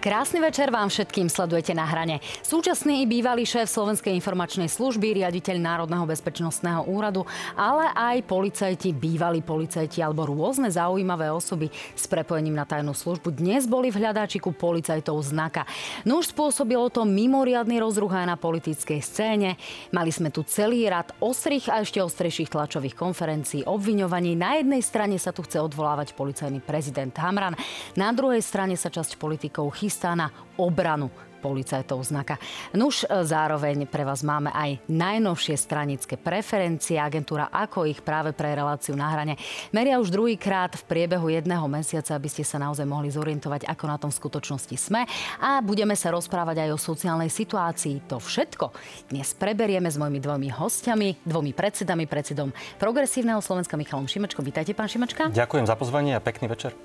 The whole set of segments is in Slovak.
Krásny večer vám všetkým sledujete na hrane. Súčasný bývalý šéf Slovenskej informačnej služby, riaditeľ Národného bezpečnostného úradu, ale aj policajti, bývalí policajti alebo rôzne zaujímavé osoby s prepojením na tajnú službu dnes boli v hľadáčiku policajtov znaka. No už spôsobilo to mimoriadný rozruch aj na politickej scéne. Mali sme tu celý rad ostrých a ešte ostrejších tlačových konferencií, obviňovaní. Na jednej strane sa tu chce odvolávať policajný prezident Hamran, na druhej strane sa časť politikov chystá chystá na obranu policajtov znaka. Nuž e, zároveň pre vás máme aj najnovšie stranické preferencie. Agentúra ako ich práve pre reláciu na hrane meria už druhýkrát v priebehu jedného mesiaca, aby ste sa naozaj mohli zorientovať, ako na tom v skutočnosti sme. A budeme sa rozprávať aj o sociálnej situácii. To všetko dnes preberieme s mojimi dvomi hostiami, dvomi predsedami, predsedom Progresívneho Slovenska Michalom Šimečkom. Vítajte, pán Šimečka. Ďakujem za pozvanie a pekný večer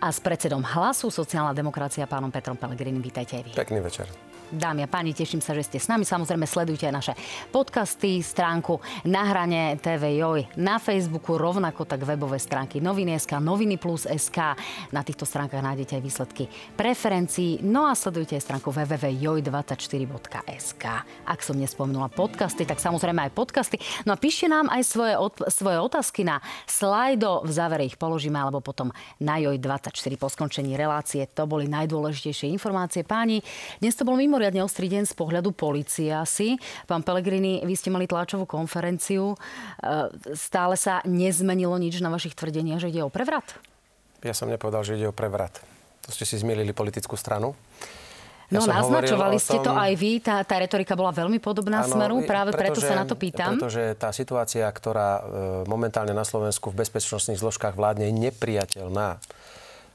a s predsedom Hlasu sociálna demokracia pánom Petrom Pelegrini. Vítajte aj vy. Pekný večer. Dámy a páni, teším sa, že ste s nami. Samozrejme, sledujte naše podcasty, stránku na hrane TV Joj na Facebooku, rovnako tak webové stránky Noviny.sk, Noviny Plus SK. Na týchto stránkach nájdete aj výsledky preferencií. No a sledujte aj stránku www.joj24.sk. Ak som nespomenula podcasty, tak samozrejme aj podcasty. No a píšte nám aj svoje, od, svoje otázky na slajdo. V závere ich položíme, alebo potom na Joj24 po skončení relácie. To boli najdôležitejšie informácie. Páni, dnes to bolo mimo mimoriadne ostrý deň z pohľadu policie asi. Pán Pelegrini, vy ste mali tlačovú konferenciu. E, stále sa nezmenilo nič na vašich tvrdeniach, že ide o prevrat? Ja som nepovedal, že ide o prevrat. To ste si zmielili politickú stranu. Ja no, naznačovali tom... ste to aj vy, tá, tá retorika bola veľmi podobná ano, smeru, práve preto sa na to pýtam. Pretože tá situácia, ktorá e, momentálne na Slovensku v bezpečnostných zložkách vládne, je nepriateľná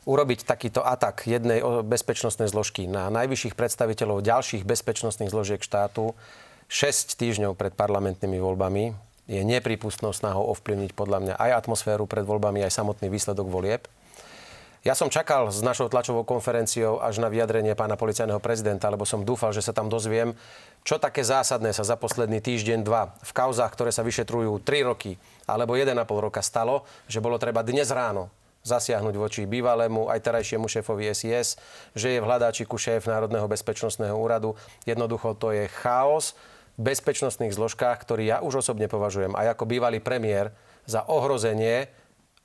urobiť takýto atak jednej bezpečnostnej zložky na najvyšších predstaviteľov ďalších bezpečnostných zložiek štátu 6 týždňov pred parlamentnými voľbami je nepripustnou snahou ovplyvniť podľa mňa aj atmosféru pred voľbami, aj samotný výsledok volieb. Ja som čakal s našou tlačovou konferenciou až na vyjadrenie pána policajného prezidenta, lebo som dúfal, že sa tam dozviem, čo také zásadné sa za posledný týždeň, dva v kauzách, ktoré sa vyšetrujú 3 roky alebo 1,5 roka stalo, že bolo treba dnes ráno zasiahnuť voči bývalému aj terajšiemu šéfovi SIS, že je v hľadáčiku šéf Národného bezpečnostného úradu. Jednoducho to je chaos v bezpečnostných zložkách, ktorý ja už osobne považujem aj ako bývalý premiér za ohrozenie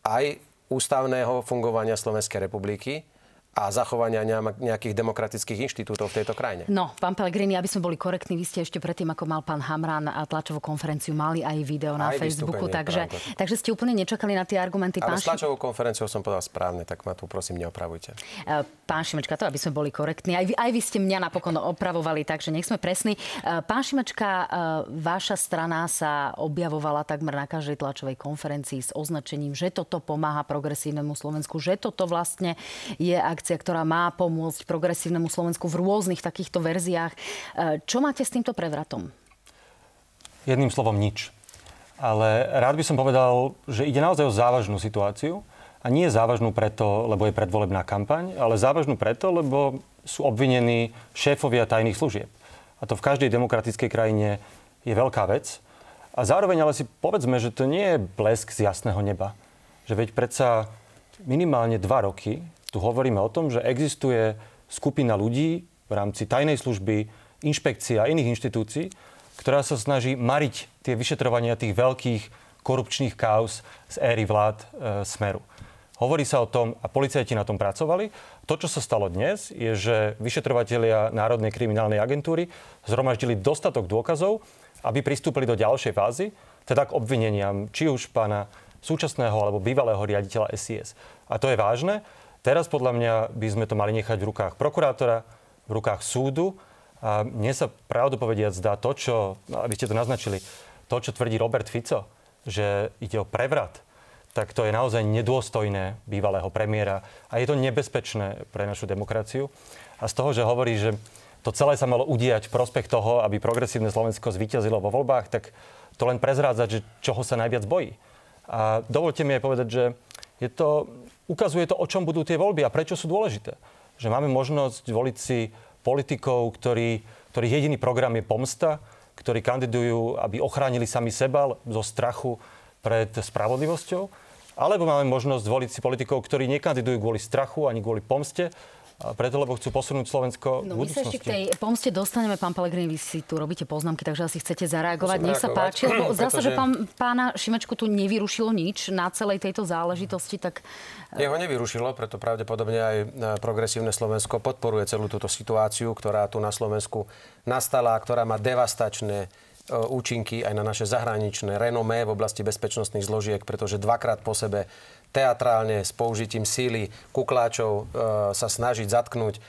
aj ústavného fungovania Slovenskej republiky a zachovania nejakých demokratických inštitútov v tejto krajine. No, pán Pellegrini, aby sme boli korektní, vy ste ešte predtým, ako mal pán Hamran a tlačovú konferenciu, mali aj video na aj Facebooku, takže, takže ste úplne nečakali na tie argumenty. Ale pán s tlačovou konferenciou som povedal správne, tak ma tu prosím neopravujte. E, pán Šimečka, to aby sme boli korektní. Aj vy, aj vy ste mňa napokon opravovali, takže nech sme presní. E, pán Šimečka, e, vaša strana sa objavovala takmer na každej tlačovej konferencii s označením, že toto pomáha progresívnemu Slovensku, že toto vlastne je akcia, ktorá má pomôcť progresívnemu Slovensku v rôznych takýchto verziách. E, čo máte s týmto prevratom? Jedným slovom nič. Ale rád by som povedal, že ide naozaj o závažnú situáciu. A nie závažnú preto, lebo je predvolebná kampaň, ale závažnú preto, lebo sú obvinení šéfovia tajných služieb. A to v každej demokratickej krajine je veľká vec. A zároveň ale si povedzme, že to nie je blesk z jasného neba. Že veď predsa minimálne dva roky tu hovoríme o tom, že existuje skupina ľudí v rámci tajnej služby, inšpekcie a iných inštitúcií, ktorá sa snaží mariť tie vyšetrovania tých veľkých korupčných kauz z éry vlád e, Smeru. Hovorí sa o tom, a policajti na tom pracovali. To, čo sa stalo dnes, je, že vyšetrovatelia Národnej kriminálnej agentúry zhromaždili dostatok dôkazov, aby pristúpili do ďalšej fázy, teda k obvineniam či už pána súčasného alebo bývalého riaditeľa SIS. A to je vážne, Teraz podľa mňa by sme to mali nechať v rukách prokurátora, v rukách súdu. A mne sa pravdu povediať zdá to, čo, aby ste to naznačili, to, čo tvrdí Robert Fico, že ide o prevrat, tak to je naozaj nedôstojné bývalého premiéra a je to nebezpečné pre našu demokraciu. A z toho, že hovorí, že to celé sa malo udiať v prospech toho, aby progresívne Slovensko zvíťazilo vo voľbách, tak to len prezrádzať, že čoho sa najviac bojí. A dovolte mi aj povedať, že je to ukazuje to, o čom budú tie voľby a prečo sú dôležité. Že máme možnosť voliť si politikov, ktorí, ktorých jediný program je pomsta, ktorí kandidujú, aby ochránili sami seba zo strachu pred spravodlivosťou. Alebo máme možnosť voliť si politikov, ktorí nekandidujú kvôli strachu ani kvôli pomste, preto, lebo chcú posunúť Slovensko no, v budúcnosti. My sa ešte k tej pomste dostaneme, pán Pelegrini, vy si tu robíte poznámky, takže asi chcete zareagovať. Nech sa páči, lebo zdá sa, že pán, pána Šimečku tu nevyrušilo nič na celej tejto záležitosti, tak... Jeho nevyrušilo, preto pravdepodobne aj e, progresívne Slovensko podporuje celú túto situáciu, ktorá tu na Slovensku nastala, ktorá má devastačné E, účinky aj na naše zahraničné renomé v oblasti bezpečnostných zložiek, pretože dvakrát po sebe teatrálne s použitím síly kukláčov e, sa snažiť zatknúť e,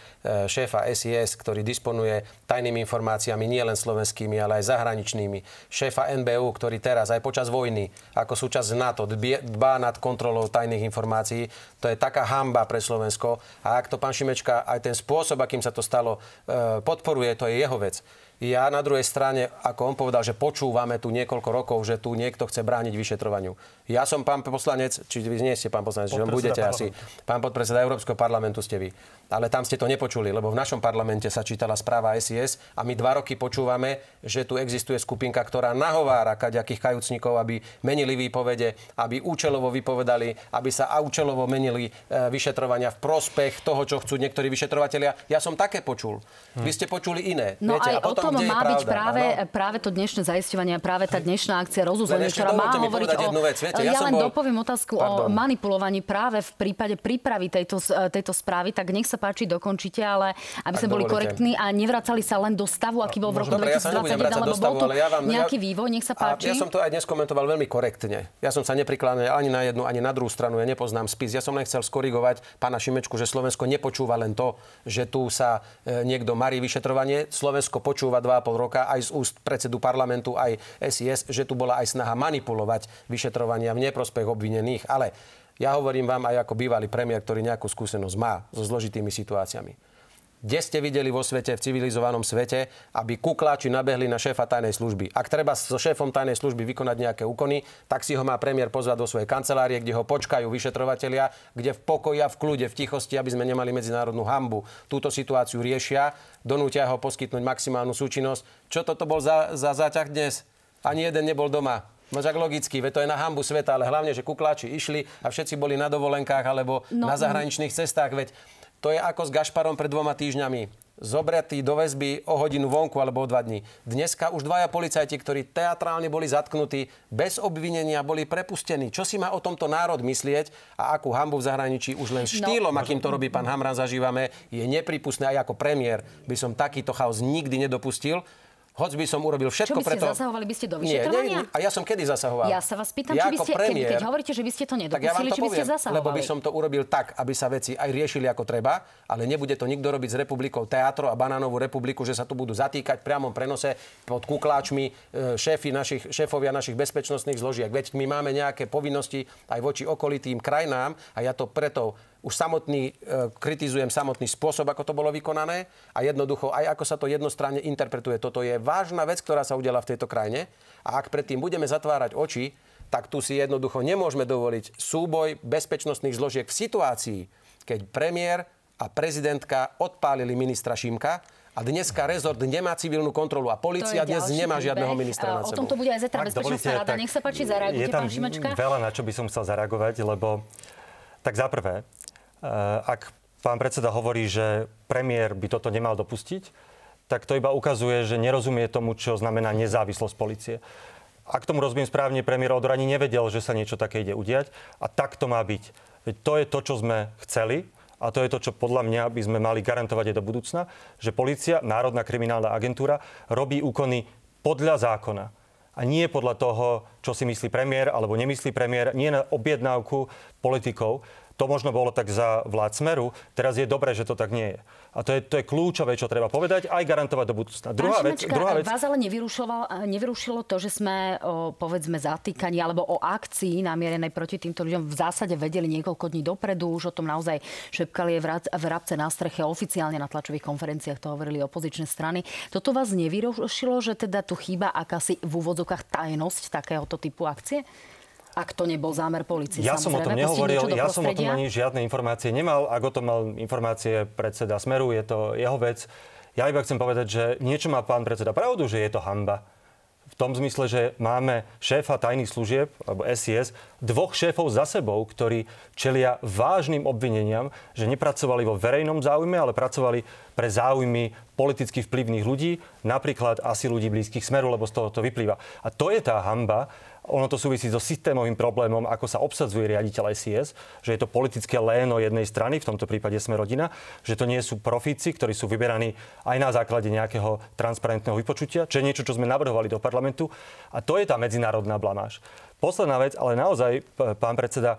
šéfa SIS, ktorý disponuje tajnými informáciami nielen slovenskými, ale aj zahraničnými. Šéfa NBU, ktorý teraz aj počas vojny ako súčasť NATO dbá nad kontrolou tajných informácií. To je taká hamba pre Slovensko. A ak to pán Šimečka aj ten spôsob, akým sa to stalo, e, podporuje, to je jeho vec. Ja na druhej strane, ako on povedal, že počúvame tu niekoľko rokov, že tu niekto chce brániť vyšetrovaniu. Ja som pán poslanec, či vy nie ste pán poslanec, že budete parlamentu. asi. Pán podpredseda Európskeho parlamentu ste vy. Ale tam ste to nepočuli, lebo v našom parlamente sa čítala správa SIS a my dva roky počúvame, že tu existuje skupinka, ktorá nahovára kaďakých kajúcnikov, aby menili výpovede, aby účelovo vypovedali, aby sa účelovo menili e, vyšetrovania v prospech toho, čo chcú niektorí vyšetrovatelia. Ja som také počul. Hm. Vy ste počuli iné. No Viete, aj a potom, tom má byť práve, práve to dnešné zaisťovanie, práve tá dnešná akcia rozuzlenie, ktorá má hovoriť o... Vec, viete, ja, ja len bol... dopoviem otázku Pardon. o manipulovaní práve v prípade prípravy tejto, tejto správy, tak nech sa páči, dokončite, ale aby sme boli korektní a nevracali sa len do stavu, aký bol v roku 2021, lebo bol tu ja vám, nejaký vývoj, nech sa páči. Ja som to aj dnes komentoval veľmi korektne. Ja som sa neprikláňal ani na jednu, ani na druhú stranu, ja nepoznám spis. Ja som len chcel skorigovať pána Šimečku, že Slovensko nepočúva len to, že tu sa e, niekto marí vyšetrovanie. Slovensko počúva 2,5 roka aj z úst predsedu parlamentu, aj SIS, že tu bola aj snaha manipulovať vyšetrovania v neprospech obvinených. Ale ja hovorím vám aj ako bývalý premiér, ktorý nejakú skúsenosť má so zložitými situáciami. Kde ste videli vo svete, v civilizovanom svete, aby kukláči nabehli na šéfa tajnej služby? Ak treba so šéfom tajnej služby vykonať nejaké úkony, tak si ho má premiér pozvať do svojej kancelárie, kde ho počkajú vyšetrovatelia, kde v pokoji a v kľude, v tichosti, aby sme nemali medzinárodnú hambu. Túto situáciu riešia, donútia ho poskytnúť maximálnu súčinnosť. Čo toto bol za, za záťah dnes? Ani jeden nebol doma. No tak logicky, veď to je na hambu sveta, ale hlavne, že kukláči išli a všetci boli na dovolenkách alebo no, na zahraničných cestách, veď to je ako s Gašparom pred dvoma týždňami. Zobratý do väzby o hodinu vonku alebo o dva dní. Dneska už dvaja policajti, ktorí teatrálne boli zatknutí, bez obvinenia boli prepustení. Čo si má o tomto národ myslieť a akú hambu v zahraničí už len no. štýlom, no. akým to robí pán Hamran, zažívame, je nepripustné. Aj ako premiér by som takýto chaos nikdy nedopustil. Hoď by som urobil všetko Čo by ste preto... zasahovali by ste do vyšetrovania? Nie, nie, a ja som kedy zasahoval? Ja sa vás pýtam, ja či by ste, premiér, keď, keď hovoríte, že by ste to nedopustili, ja či by poviem, ste zasahovali? Lebo by som to urobil tak, aby sa veci aj riešili ako treba, ale nebude to nikto robiť s republikou Teatro a Banánovú republiku, že sa tu budú zatýkať v priamom prenose pod kukláčmi e, šéfy našich, šéfovia našich bezpečnostných zložiek. Veď my máme nejaké povinnosti aj voči okolitým krajinám a ja to preto už samotný, e, kritizujem samotný spôsob, ako to bolo vykonané a jednoducho aj ako sa to jednostranne interpretuje. Toto je vážna vec, ktorá sa udela v tejto krajine a ak predtým budeme zatvárať oči, tak tu si jednoducho nemôžeme dovoliť súboj bezpečnostných zložiek v situácii, keď premiér a prezidentka odpálili ministra Šimka, a dneska rezort nemá civilnú kontrolu a policia dnes nemá príbeh. žiadneho ministra sebou. O tomto bude aj zajtra bezpečnostná rada. Nech sa páči, zareagujte, pán Šimečka. veľa, na čo by som chcel zareagovať, lebo tak za prvé, ak pán predseda hovorí, že premiér by toto nemal dopustiť, tak to iba ukazuje, že nerozumie tomu, čo znamená nezávislosť policie. Ak tomu rozumiem správne, premiér Odor ani nevedel, že sa niečo také ide udiať a tak to má byť. Veď to je to, čo sme chceli a to je to, čo podľa mňa by sme mali garantovať aj do budúcna, že policia, Národná kriminálna agentúra, robí úkony podľa zákona a nie podľa toho, čo si myslí premiér alebo nemyslí premiér, nie na objednávku politikov. To možno bolo tak za vlád Smeru. Teraz je dobré, že to tak nie je. A to je, to je kľúčové, čo treba povedať, aj garantovať do budúcna. Druhá vec, druhá vec... Vás ale nevyrušilo to, že sme o, povedzme zatýkaní alebo o akcii namierenej proti týmto ľuďom v zásade vedeli niekoľko dní dopredu. Už o tom naozaj šepkali v rabce na streche. Oficiálne na tlačových konferenciách to hovorili opozičné strany. Toto vás nevyrušilo, že teda tu chýba akási v úvodzokách tajnosť takéhoto typu akcie? Ak to nebol zámer policie. Ja som o tom nehovoril, ja som o tom ani žiadne informácie nemal. Ak o tom mal informácie predseda Smeru, je to jeho vec. Ja iba chcem povedať, že niečo má pán predseda pravdu, že je to hamba v tom zmysle, že máme šéfa tajných služieb, alebo SIS, dvoch šéfov za sebou, ktorí čelia vážnym obvineniam, že nepracovali vo verejnom záujme, ale pracovali pre záujmy politicky vplyvných ľudí, napríklad asi ľudí blízkych smeru, lebo z toho to vyplýva. A to je tá hamba, ono to súvisí so systémovým problémom, ako sa obsadzuje riaditeľ SIS, že je to politické léno jednej strany, v tomto prípade sme rodina, že to nie sú profíci, ktorí sú vyberaní aj na základe nejakého transparentného vypočutia, čo je niečo, čo sme navrhovali do parlamentu. A to je tá medzinárodná blamáž. Posledná vec, ale naozaj, pán predseda,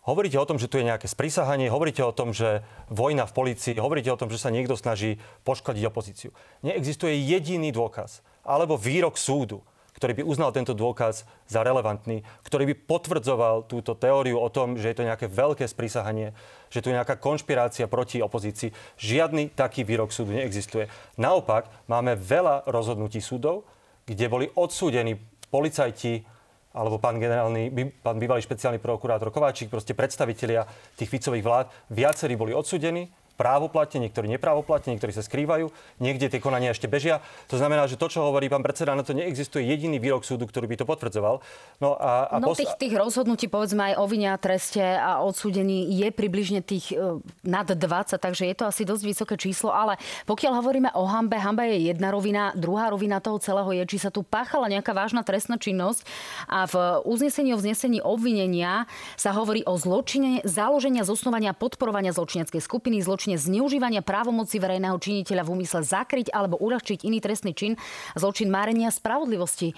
Hovoríte o tom, že tu je nejaké sprísahanie, hovoríte o tom, že vojna v policii, hovoríte o tom, že sa niekto snaží poškodiť opozíciu. Neexistuje jediný dôkaz alebo výrok súdu, ktorý by uznal tento dôkaz za relevantný, ktorý by potvrdzoval túto teóriu o tom, že je to nejaké veľké sprísahanie, že tu je nejaká konšpirácia proti opozícii. Žiadny taký výrok súdu neexistuje. Naopak, máme veľa rozhodnutí súdov, kde boli odsúdení policajti, alebo pán generálny, pán bývalý špeciálny prokurátor Kováčik, proste predstavitelia tých Ficových vlád, viacerí boli odsúdení právoplatne, niektorí neprávoplatne, niektorí sa skrývajú, niekde tie konania ešte bežia. To znamená, že to, čo hovorí pán predseda, na to neexistuje jediný výrok súdu, ktorý by to potvrdzoval. No, a, a no pos... tých, tých rozhodnutí, povedzme aj o vine a treste a odsúdení je približne tých uh, nad 20, takže je to asi dosť vysoké číslo, ale pokiaľ hovoríme o hambe, hamba je jedna rovina, druhá rovina toho celého je, či sa tu páchala nejaká vážna trestná činnosť a v uznesení o vznesení obvinenia sa hovorí o zločine založenia, zosnovania, podporovania zločineckej skupiny, zločine zločine zneužívania právomoci verejného činiteľa v úmysle zakryť alebo uľahčiť iný trestný čin, zločin márenia spravodlivosti. E,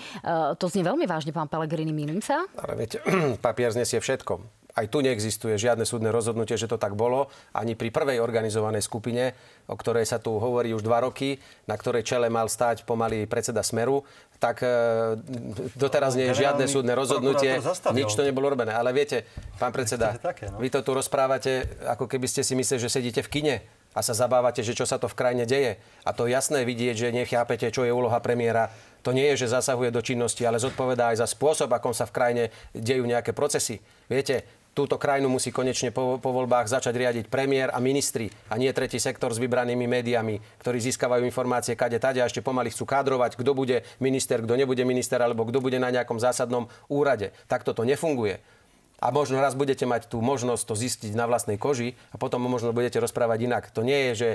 to znie veľmi vážne, pán Pelegrini, milím sa? Ale viete, papier znesie všetko aj tu neexistuje žiadne súdne rozhodnutie, že to tak bolo. Ani pri prvej organizovanej skupine, o ktorej sa tu hovorí už dva roky, na ktorej čele mal stáť pomaly predseda Smeru, tak e, doteraz nie je žiadne súdne rozhodnutie. Nič to nebolo robené. Ale viete, pán predseda, no. vy to tu rozprávate, ako keby ste si mysleli, že sedíte v kine a sa zabávate, že čo sa to v krajine deje. A to jasné vidieť, že nechápete, čo je úloha premiéra. To nie je, že zasahuje do činnosti, ale zodpovedá aj za spôsob, akom sa v krajine dejú nejaké procesy. Viete, túto krajinu musí konečne po, po voľbách začať riadiť premiér a ministri a nie tretí sektor s vybranými médiami, ktorí získavajú informácie kade tade a ešte pomaly chcú kádrovať, kto bude minister, kto nebude minister alebo kto bude na nejakom zásadnom úrade. Takto to nefunguje. A možno raz budete mať tú možnosť to zistiť na vlastnej koži a potom možno budete rozprávať inak. To nie je, že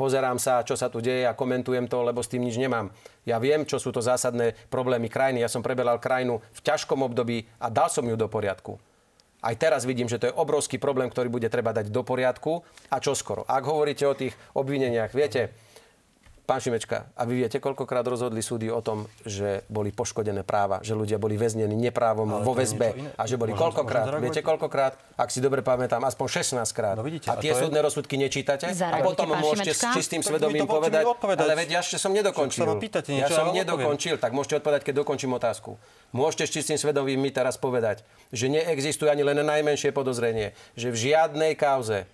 pozerám sa, čo sa tu deje a komentujem to, lebo s tým nič nemám. Ja viem, čo sú to zásadné problémy krajiny. Ja som preberal krajinu v ťažkom období a dal som ju do poriadku. Aj teraz vidím, že to je obrovský problém, ktorý bude treba dať do poriadku a čo skoro. Ak hovoríte o tých obvineniach, viete, Pán Šimečka, a vy viete, koľkokrát rozhodli súdy o tom, že boli poškodené práva, že ľudia boli väznení neprávom Ale vo väzbe a že boli môžem, koľkokrát, môžem viete koľkokrát, ak si dobre pamätám, aspoň 16 krát. No vidíte, a, a tie súdne je... rozsudky nečítate? A potom môžete s čistým svedomím povedať, ale veď ja ešte som nedokončil. Pýtate niečo, ja som nedokončil, tak môžete odpovedať, keď dokončím otázku. Môžete s čistým svedomím mi teraz povedať, že neexistuje ani len najmenšie podozrenie, že v žiadnej kauze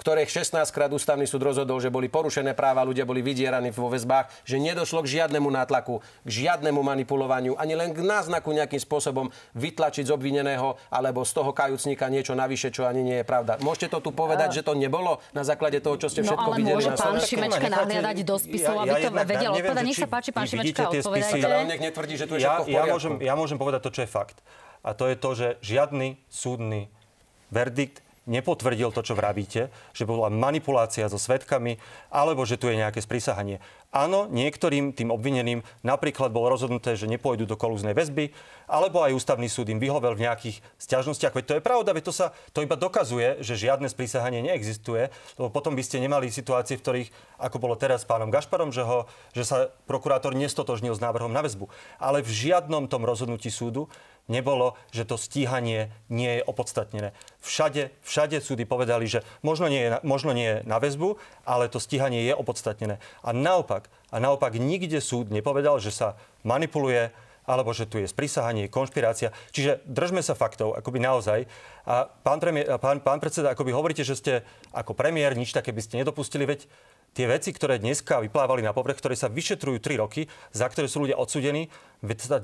ktorých 16 krát ústavný súd rozhodol, že boli porušené práva, ľudia boli vydieraní vo väzbách, že nedošlo k žiadnemu nátlaku, k žiadnemu manipulovaniu, ani len k náznaku nejakým spôsobom vytlačiť z obvineného alebo z toho kajúcnika niečo navyše, čo ani nie je pravda. Môžete to tu povedať, že to nebolo na základe toho, čo ste no, všetko ale videli môže na pán Šimečka nahliadať do spisov, aby to vedel odpovedať. Nech sa páči, pán Šimečka, odpovedajte. Nech netvrdí, že tu je všetko ja, ja, môžem, ja môžem povedať to, čo je fakt. A to je to, že žiadny súdny verdikt nepotvrdil to, čo vravíte, že bola manipulácia so svetkami, alebo že tu je nejaké sprísahanie. Áno, niektorým tým obvineným napríklad bolo rozhodnuté, že nepôjdu do kolúznej väzby, alebo aj ústavný súd im vyhovel v nejakých stiažnostiach. Veď to je pravda, veď to, sa, to iba dokazuje, že žiadne sprísahanie neexistuje, lebo potom by ste nemali situácie, v ktorých, ako bolo teraz s pánom Gašparom, že, ho, že sa prokurátor nestotožnil s návrhom na väzbu. Ale v žiadnom tom rozhodnutí súdu nebolo, že to stíhanie nie je opodstatnené. Všade, všade súdy povedali, že možno nie, je, možno nie je na väzbu, ale to stíhanie je opodstatnené. A naopak, a naopak nikde súd nepovedal, že sa manipuluje alebo že tu je sprísahanie, konšpirácia. Čiže držme sa faktov, akoby naozaj. A pán, premiér, pán, pán predseda, akoby hovoríte, že ste ako premiér nič také by ste nedopustili, veď tie veci, ktoré dneska vyplávali na povrch, ktoré sa vyšetrujú 3 roky, za ktoré sú ľudia odsudení,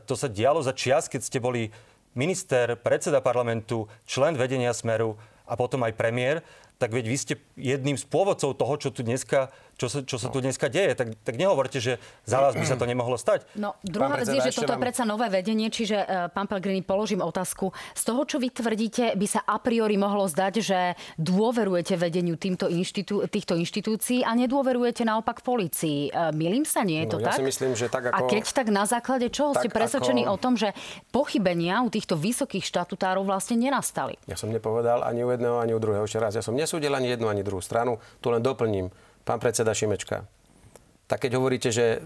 to sa dialo za čias, keď ste boli minister, predseda parlamentu, člen vedenia Smeru a potom aj premiér. tak veď vy ste jedným z pôvodcov toho, čo tu dneska čo sa, čo sa tu dneska deje. Tak, tak nehovorte, že za vás by sa to nemohlo stať. No, druhá vec je, že toto vám... je predsa nové vedenie, čiže uh, pán Pelgrini, položím otázku. Z toho, čo vy tvrdíte, by sa a priori mohlo zdať, že dôverujete vedeniu týmto inštitú, týchto inštitúcií a nedôverujete naopak policii. Uh, milím sa, nie je to no, ja tak? si myslím, že tak ako... A keď tak na základe čoho tak ste presvedčení ako... o tom, že pochybenia u týchto vysokých štatutárov vlastne nenastali? Ja som nepovedal ani u jedného, ani u druhého. Ešte raz, ja som nesúdil ani jednu, ani druhú stranu. Tu len doplním pán predseda Šimečka, tak keď hovoríte, že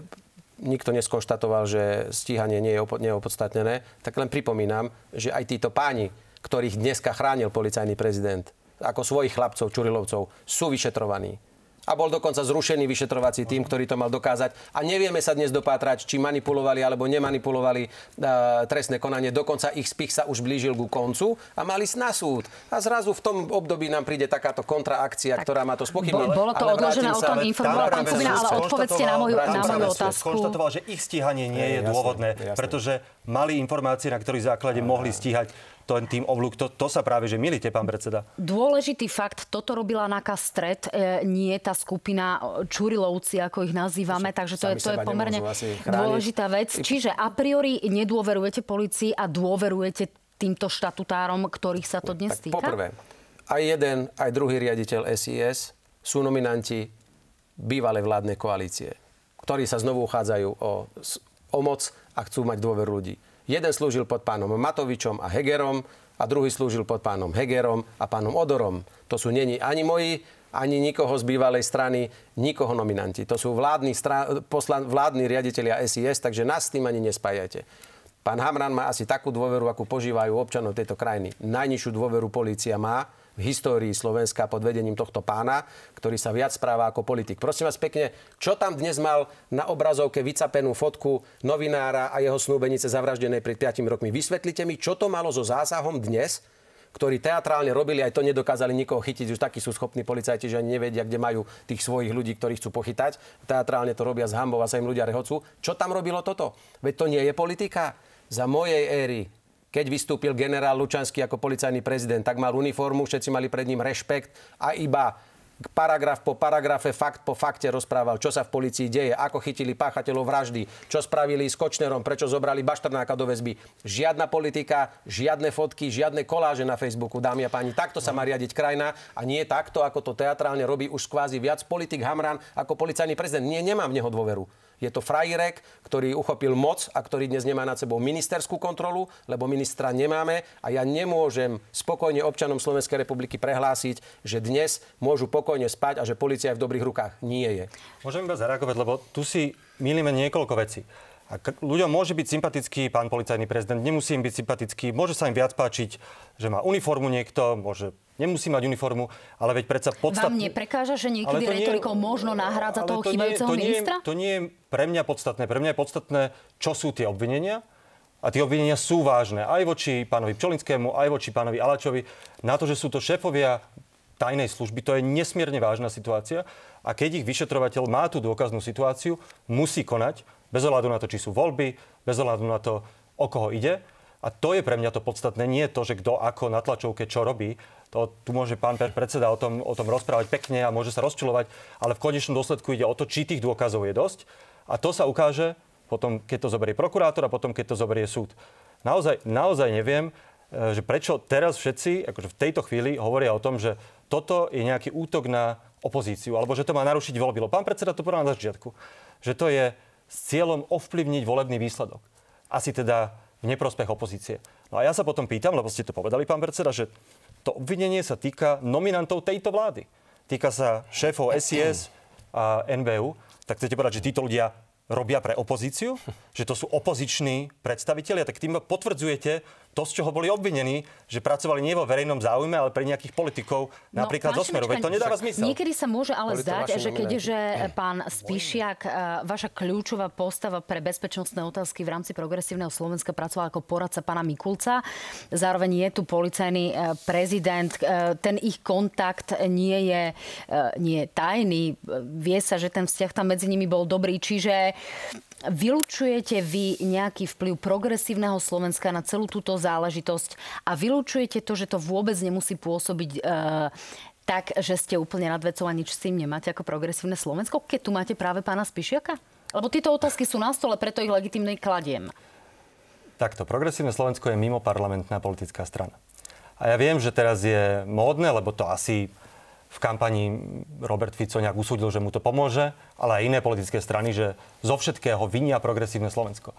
nikto neskonštatoval, že stíhanie nie je neopodstatnené, tak len pripomínam, že aj títo páni, ktorých dneska chránil policajný prezident, ako svojich chlapcov, Čurilovcov, sú vyšetrovaní a bol dokonca zrušený vyšetrovací tým, ktorý to mal dokázať. A nevieme sa dnes dopátrať, či manipulovali alebo nemanipulovali uh, trestné konanie. Dokonca ich spich sa už blížil ku koncu a mali na súd. A zrazu v tom období nám príde takáto kontraakcia, ktorá má to spochybniť. Bolo to odložené, o tom informoval pán Kubina, ale odpovedzte na moju, na moju otázku. Konštatoval, že ich stíhanie nie je, je dôvodné, pretože mali informácie, na ktorých základe mohli stíhať ten tým oblúk. To, to sa práve, že milíte, pán predseda. Dôležitý fakt, toto robila NAKA Stred, e, nie tá skupina e, Čurilovci, ako ich nazývame, takže to je, to je pomerne dôležitá vec. Čiže a priori nedôverujete policii a dôverujete týmto štatutárom, ktorých sa to dnes týka? Poprvé, aj jeden, aj druhý riaditeľ SIS sú nominanti bývalej vládnej koalície, ktorí sa znovu uchádzajú o, o moc a chcú mať dôveru ľudí. Jeden slúžil pod pánom Matovičom a Hegerom a druhý slúžil pod pánom Hegerom a pánom Odorom. To sú není ani moji, ani nikoho z bývalej strany, nikoho nominanti. To sú vládni, stra- poslan- vládni riaditeľia SIS, takže nás s tým ani nespájate. Pán Hamran má asi takú dôveru, akú požívajú občanov tejto krajiny. Najnižšiu dôveru polícia má v histórii Slovenska pod vedením tohto pána, ktorý sa viac správa ako politik. Prosím vás pekne, čo tam dnes mal na obrazovke vycapenú fotku novinára a jeho snúbenice zavraždenej pred 5 rokmi? Vysvetlite mi, čo to malo so zásahom dnes, ktorí teatrálne robili, aj to nedokázali nikoho chytiť. Už takí sú schopní policajti, že ani nevedia, kde majú tých svojich ľudí, ktorí chcú pochytať. Teatrálne to robia z hambou a sa im ľudia rehocú. Čo tam robilo toto? Veď to nie je politika. Za mojej éry keď vystúpil generál Lučanský ako policajný prezident, tak mal uniformu, všetci mali pred ním rešpekt a iba paragraf po paragrafe, fakt po fakte rozprával, čo sa v policii deje, ako chytili páchateľov vraždy, čo spravili s Kočnerom, prečo zobrali Bašternáka do väzby. Žiadna politika, žiadne fotky, žiadne koláže na Facebooku, dámy a páni. Takto sa má riadiť krajina a nie takto, ako to teatrálne robí už kvázi viac politik Hamran ako policajný prezident. Nie, nemám v neho dôveru. Je to frajírek, ktorý uchopil moc a ktorý dnes nemá nad sebou ministerskú kontrolu, lebo ministra nemáme a ja nemôžem spokojne občanom Slovenskej republiky prehlásiť, že dnes môžu pokojne spať a že policia je v dobrých rukách. Nie je. Môžem iba zareagovať, lebo tu si milíme niekoľko vecí. A ľuďom môže byť sympatický pán policajný prezident, nemusí im byť sympatický, môže sa im viac páčiť, že má uniformu niekto, môže nemusí mať uniformu, ale veď predsa podstatné... Vám neprekáža, že niekedy retorikou možno nahrádza toho to chýbajúceho to ministra? Nie, to nie je pre mňa podstatné. Pre mňa je podstatné, čo sú tie obvinenia. A tie obvinenia sú vážne aj voči pánovi Pčolinskému, aj voči pánovi Alačovi. Na to, že sú to šéfovia tajnej služby, to je nesmierne vážna situácia. A keď ich vyšetrovateľ má tú dôkaznú situáciu, musí konať bez ohľadu na to, či sú voľby, bez ohľadu na to, o koho ide. A to je pre mňa to podstatné, nie to, že kto ako na tlačovke čo robí. To, tu môže pán predseda o tom, o tom rozprávať pekne a môže sa rozčilovať, ale v konečnom dôsledku ide o to, či tých dôkazov je dosť. A to sa ukáže potom, keď to zoberie prokurátor a potom, keď to zoberie súd. Naozaj, naozaj neviem, e, že prečo teraz všetci, akože v tejto chvíli, hovoria o tom, že toto je nejaký útok na opozíciu, alebo že to má narušiť voľby. Pán predseda to povedal na začiatku, že to je s cieľom ovplyvniť volebný výsledok. Asi teda v neprospech opozície. No a ja sa potom pýtam, lebo ste to povedali, pán predseda, že to obvinenie sa týka nominantov tejto vlády. Týka sa šéfov SIS a NBU. Tak chcete povedať, že títo ľudia robia pre opozíciu? Že to sú opoziční predstavitelia? Tak tým potvrdzujete to, z čoho boli obvinení, že pracovali nie vo verejnom záujme, ale pre nejakých politikov, no, napríklad zo Smeru. To nedáva zmysel. Niekedy sa môže ale Boli zdať, že keďže pán Spišiak, e, vaša kľúčová postava pre bezpečnostné otázky v rámci progresívneho Slovenska pracovala ako poradca pána Mikulca. Zároveň je tu policajný e, prezident. Ten ich kontakt nie je, nie je tajný. Vie sa, že ten vzťah tam medzi nimi bol dobrý. Čiže Vylučujete vy nejaký vplyv progresívneho Slovenska na celú túto záležitosť a vylučujete to, že to vôbec nemusí pôsobiť e, tak, že ste úplne nad vecou a nič s tým nemáte ako progresívne Slovensko, keď tu máte práve pána Spišiaka? Lebo tieto otázky sú na stole, preto ich legitimne kladiem. Takto, progresívne Slovensko je mimo parlamentná politická strana. A ja viem, že teraz je módne, lebo to asi v kampani Robert Fico nejak usúdil, že mu to pomôže, ale aj iné politické strany, že zo všetkého vinia progresívne Slovensko.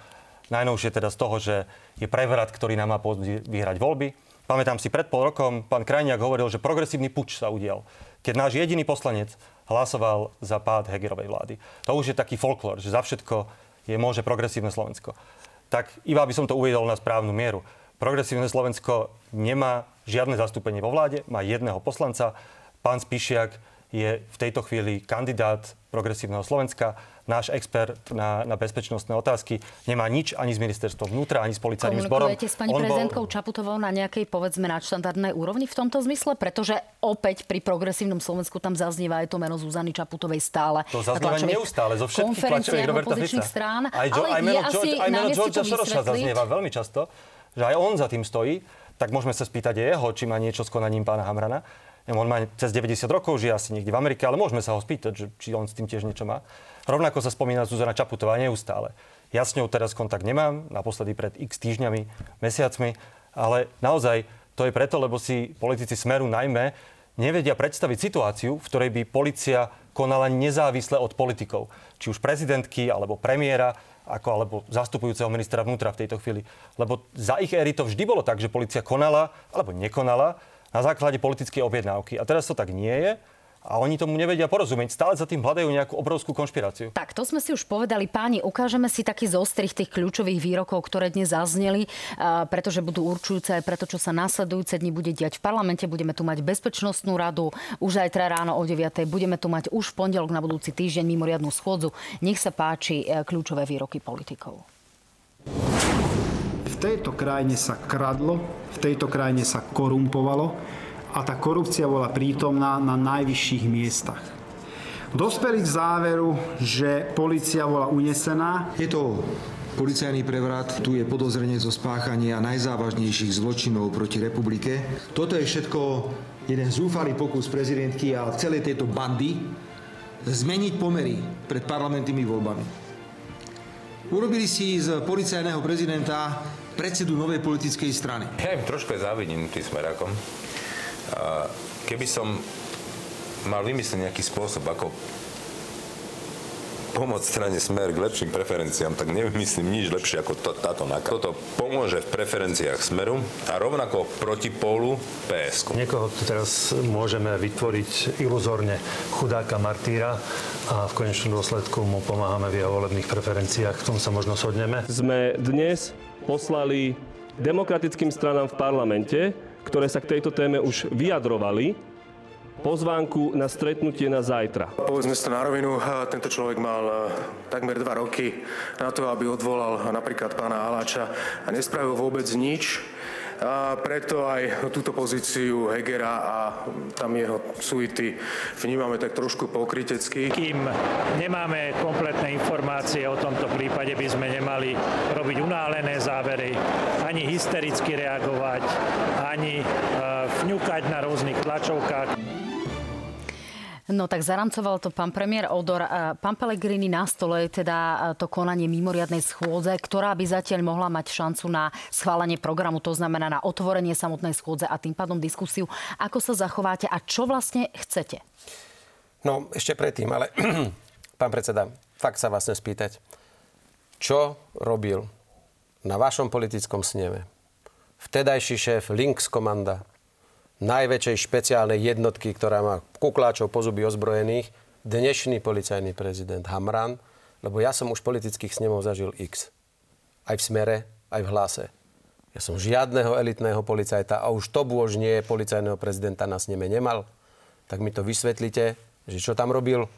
Najnovšie teda z toho, že je prevrat, ktorý nám má vyhrať voľby Pamätám si, pred pol rokom pán Krajniak hovoril, že progresívny puč sa udial, keď náš jediný poslanec hlasoval za pád Hegerovej vlády. To už je taký folklór, že za všetko je môže progresívne Slovensko. Tak iba by som to uvedol na správnu mieru. Progresívne Slovensko nemá žiadne zastúpenie vo vláde, má jedného poslanca. Pán Spišiak je v tejto chvíli kandidát progresívneho Slovenska náš expert na, na bezpečnostné otázky nemá nič ani z ministerstva vnútra, ani s policajným zborom. Komunikujete s pani On prezidentkou bol... Čaputovou na nejakej, povedzme, nadštandardnej úrovni v tomto zmysle? Pretože opäť pri progresívnom Slovensku tam zaznieva aj to meno Zuzany Čaputovej stále. To zaznieva neustále zo všetkých tlačových Roberta Fica. strán. Aj, jo, aj meno, George, aj meno Georgea Soroša zaznieva veľmi často, že aj on za tým stojí. Tak môžeme sa spýtať jeho, či má niečo s konaním pána Hamrana. On má cez 90 rokov, žije asi niekde v Amerike, ale môžeme sa ho spýtať, že, či on s tým tiež niečo má. Rovnako sa spomína Zuzana Čaputová neustále. Ja s ňou teraz kontakt nemám, naposledy pred x týždňami, mesiacmi, ale naozaj to je preto, lebo si politici Smeru najmä nevedia predstaviť situáciu, v ktorej by policia konala nezávisle od politikov. Či už prezidentky, alebo premiéra, ako, alebo zastupujúceho ministra vnútra v tejto chvíli. Lebo za ich éry to vždy bolo tak, že policia konala alebo nekonala na základe politickej objednávky. A teraz to tak nie je a oni tomu nevedia porozumieť. Stále za tým hľadajú nejakú obrovskú konšpiráciu. Tak, to sme si už povedali. Páni, ukážeme si taký zostrih tých kľúčových výrokov, ktoré dnes zazneli, pretože budú určujúce aj preto, čo sa následujúce dni bude diať v parlamente. Budeme tu mať bezpečnostnú radu už aj ráno o 9. Budeme tu mať už v pondelok na budúci týždeň mimoriadnú schôdzu. Nech sa páči e, kľúčové výroky politikov. V tejto krajine sa kradlo, v tejto krajine sa korumpovalo a tá korupcia bola prítomná na najvyšších miestach. Dospeli k záveru, že policia bola unesená. Je to policajný prevrat, tu je podozrenie zo spáchania najzávažnejších zločinov proti republike. Toto je všetko jeden zúfalý pokus prezidentky a celej tejto bandy zmeniť pomery pred parlamentnými voľbami. Urobili si z policajného prezidenta predsedu novej politickej strany. Ja im trošku závidím tým smerakom. Keby som mal vymyslieť nejaký spôsob, ako pomôcť strane Smer k lepším preferenciám, tak nevymyslím nič lepšie ako to, táto NAKA. Toto pomôže v preferenciách Smeru a rovnako proti pólu PSK. Niekoho tu teraz môžeme vytvoriť iluzórne chudáka martýra a v konečnom dôsledku mu pomáhame v jeho volebných preferenciách. V tom sa možno shodneme. Sme dnes poslali demokratickým stranám v parlamente ktoré sa k tejto téme už vyjadrovali, pozvánku na stretnutie na zajtra. Povedzme to na rovinu, tento človek mal e, takmer dva roky na to, aby odvolal napríklad pána Aláča a nespravil vôbec nič a preto aj túto pozíciu Hegera a tam jeho suity vnímame tak trošku pokrytecky. Kým nemáme kompletné informácie o tomto prípade, by sme nemali robiť unálené závery, ani hystericky reagovať, ani vňukať na rôznych tlačovkách. No tak zaramcoval to pán premiér Odor. Pán Pellegrini na stole je teda to konanie mimoriadnej schôdze, ktorá by zatiaľ mohla mať šancu na schválenie programu, to znamená na otvorenie samotnej schôdze a tým pádom diskusiu. Ako sa zachováte a čo vlastne chcete? No, ešte predtým, ale pán predseda, fakt sa vlastne spýtať. Čo robil na vašom politickom sneme vtedajší šéf Lynx komanda najväčšej špeciálnej jednotky, ktorá má kukláčov po zuby ozbrojených, dnešný policajný prezident Hamran, lebo ja som už politických snemov zažil X. Aj v smere, aj v hlase. Ja som žiadneho elitného policajta a už to bôž nie policajného prezidenta na sneme nemal. Tak mi to vysvetlite, že čo tam robil,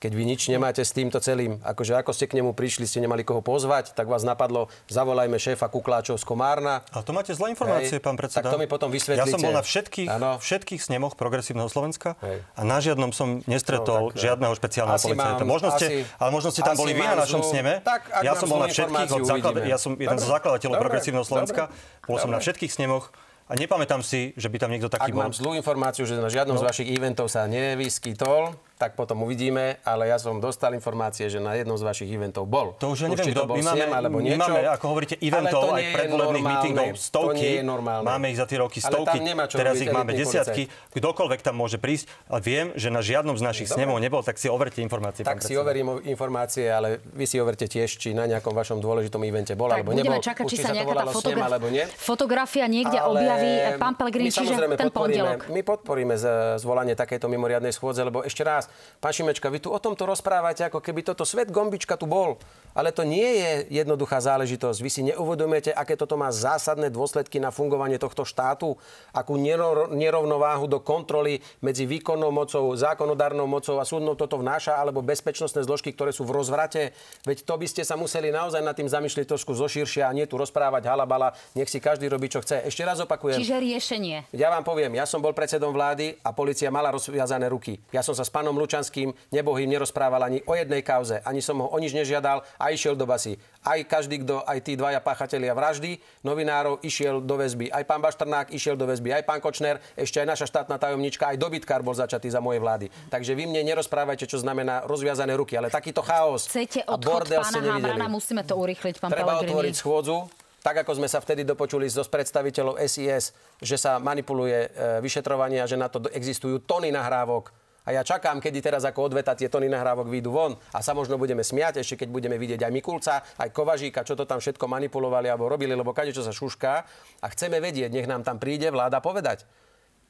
keď vy nič nemáte s týmto celým, akože ako ste k nemu prišli, ste nemali koho pozvať, tak vás napadlo, zavolajme šéfa Kukláčov z Komárna. Ale to máte zlé informácie, Hej, pán predseda. Tak to mi potom vysvetlíte. Ja som bol na všetkých, všetkých snemoch progresívneho Slovenska Hej. a na žiadnom som nestretol no, tak, žiadneho špeciálneho policajta. Možno ste, asi, ale možno ste tam boli vy na našom sneme. Tak, ja som bol na všetkých, od základ, ja som jeden z zakladateľov progresívneho Slovenska. Bol som na všetkých snemoch A nepamätám si, že by tam niekto taký Ak bol. mám zlú informáciu, že na žiadnom no. z vašich eventov sa nevyskytol, tak potom uvidíme, ale ja som dostal informácie, že na jednom z vašich eventov bol. To už ja neviem, kto, to bol my máme, Siem, alebo my niečo. máme, ako hovoríte, eventov aj predvolebných mítingov stovky. To nie je normálne. Máme ich za tie roky Ale stovky. tam nemá čo Teraz ich máme desiatky. Kdokoľvek tam môže prísť. A viem, že na žiadnom z našich Dobre. snemov nebol, tak si overte informácie. Tak si overím informácie, ale vy si overte tiež, či na nejakom vašom dôležitom evente bol Tak alebo nebol. čakať, či sa to nejaká tá volalo snem, fotograf- alebo nie. fotografia niekde Ale objaví pán my Pellegrini, čiže samozrejme ten pondelok. My podporíme z- zvolanie takejto mimoriadnej schôdze, lebo ešte raz, pán Šimečka, vy tu o tomto rozprávate, ako keby toto svet gombička tu bol. Ale to nie je jednoduchá záležitosť. Vy si neuvedomujete, aké toto má zásadné dôsledky na fungovanie tohto štátu, akú nero- nerovnováhu do kontroly medzi výkonnou mocou, zákonodárnou mocou a súdnou toto vnáša, alebo bezpečnostné zložky, ktoré sú v rozvrate. Veď to by ste sa museli naozaj nad tým zamýšľať trošku zoširšia a nie tu rozprávať halabala, nech si každý robí, čo chce. Ešte raz opakujem. Čiže riešenie. Ja vám poviem, ja som bol predsedom vlády a policia mala rozviazané ruky. Ja som sa s pánom Lučanským nebohým nerozprával ani o jednej kauze, ani som ho o nič nežiadal a išiel do basy. Aj každý, kto, aj tí dvaja páchatelia vraždy, novinárov, išiel do väzby. Aj pán Baštrnák išiel do väzby, aj pán Kočner, ešte aj naša štátna tajomnička, aj dobytkár bol začatý za mojej vlády. Takže vy mne nerozprávajte, čo znamená rozviazané ruky, ale takýto chaos Chcete a odchod bordel pána. Havrana, musíme to urýchliť, pán Treba Pellegrini. otvoriť schôdzu, tak ako sme sa vtedy dopočuli zo predstaviteľov SIS, že sa manipuluje e, vyšetrovanie a že na to existujú tony nahrávok. A ja čakám, kedy teraz ako odveta tie tony nahrávok výjdu von a sa možno budeme smiať, ešte keď budeme vidieť aj Mikulca, aj Kovažíka, čo to tam všetko manipulovali alebo robili, lebo kade čo sa šušká. A chceme vedieť, nech nám tam príde vláda povedať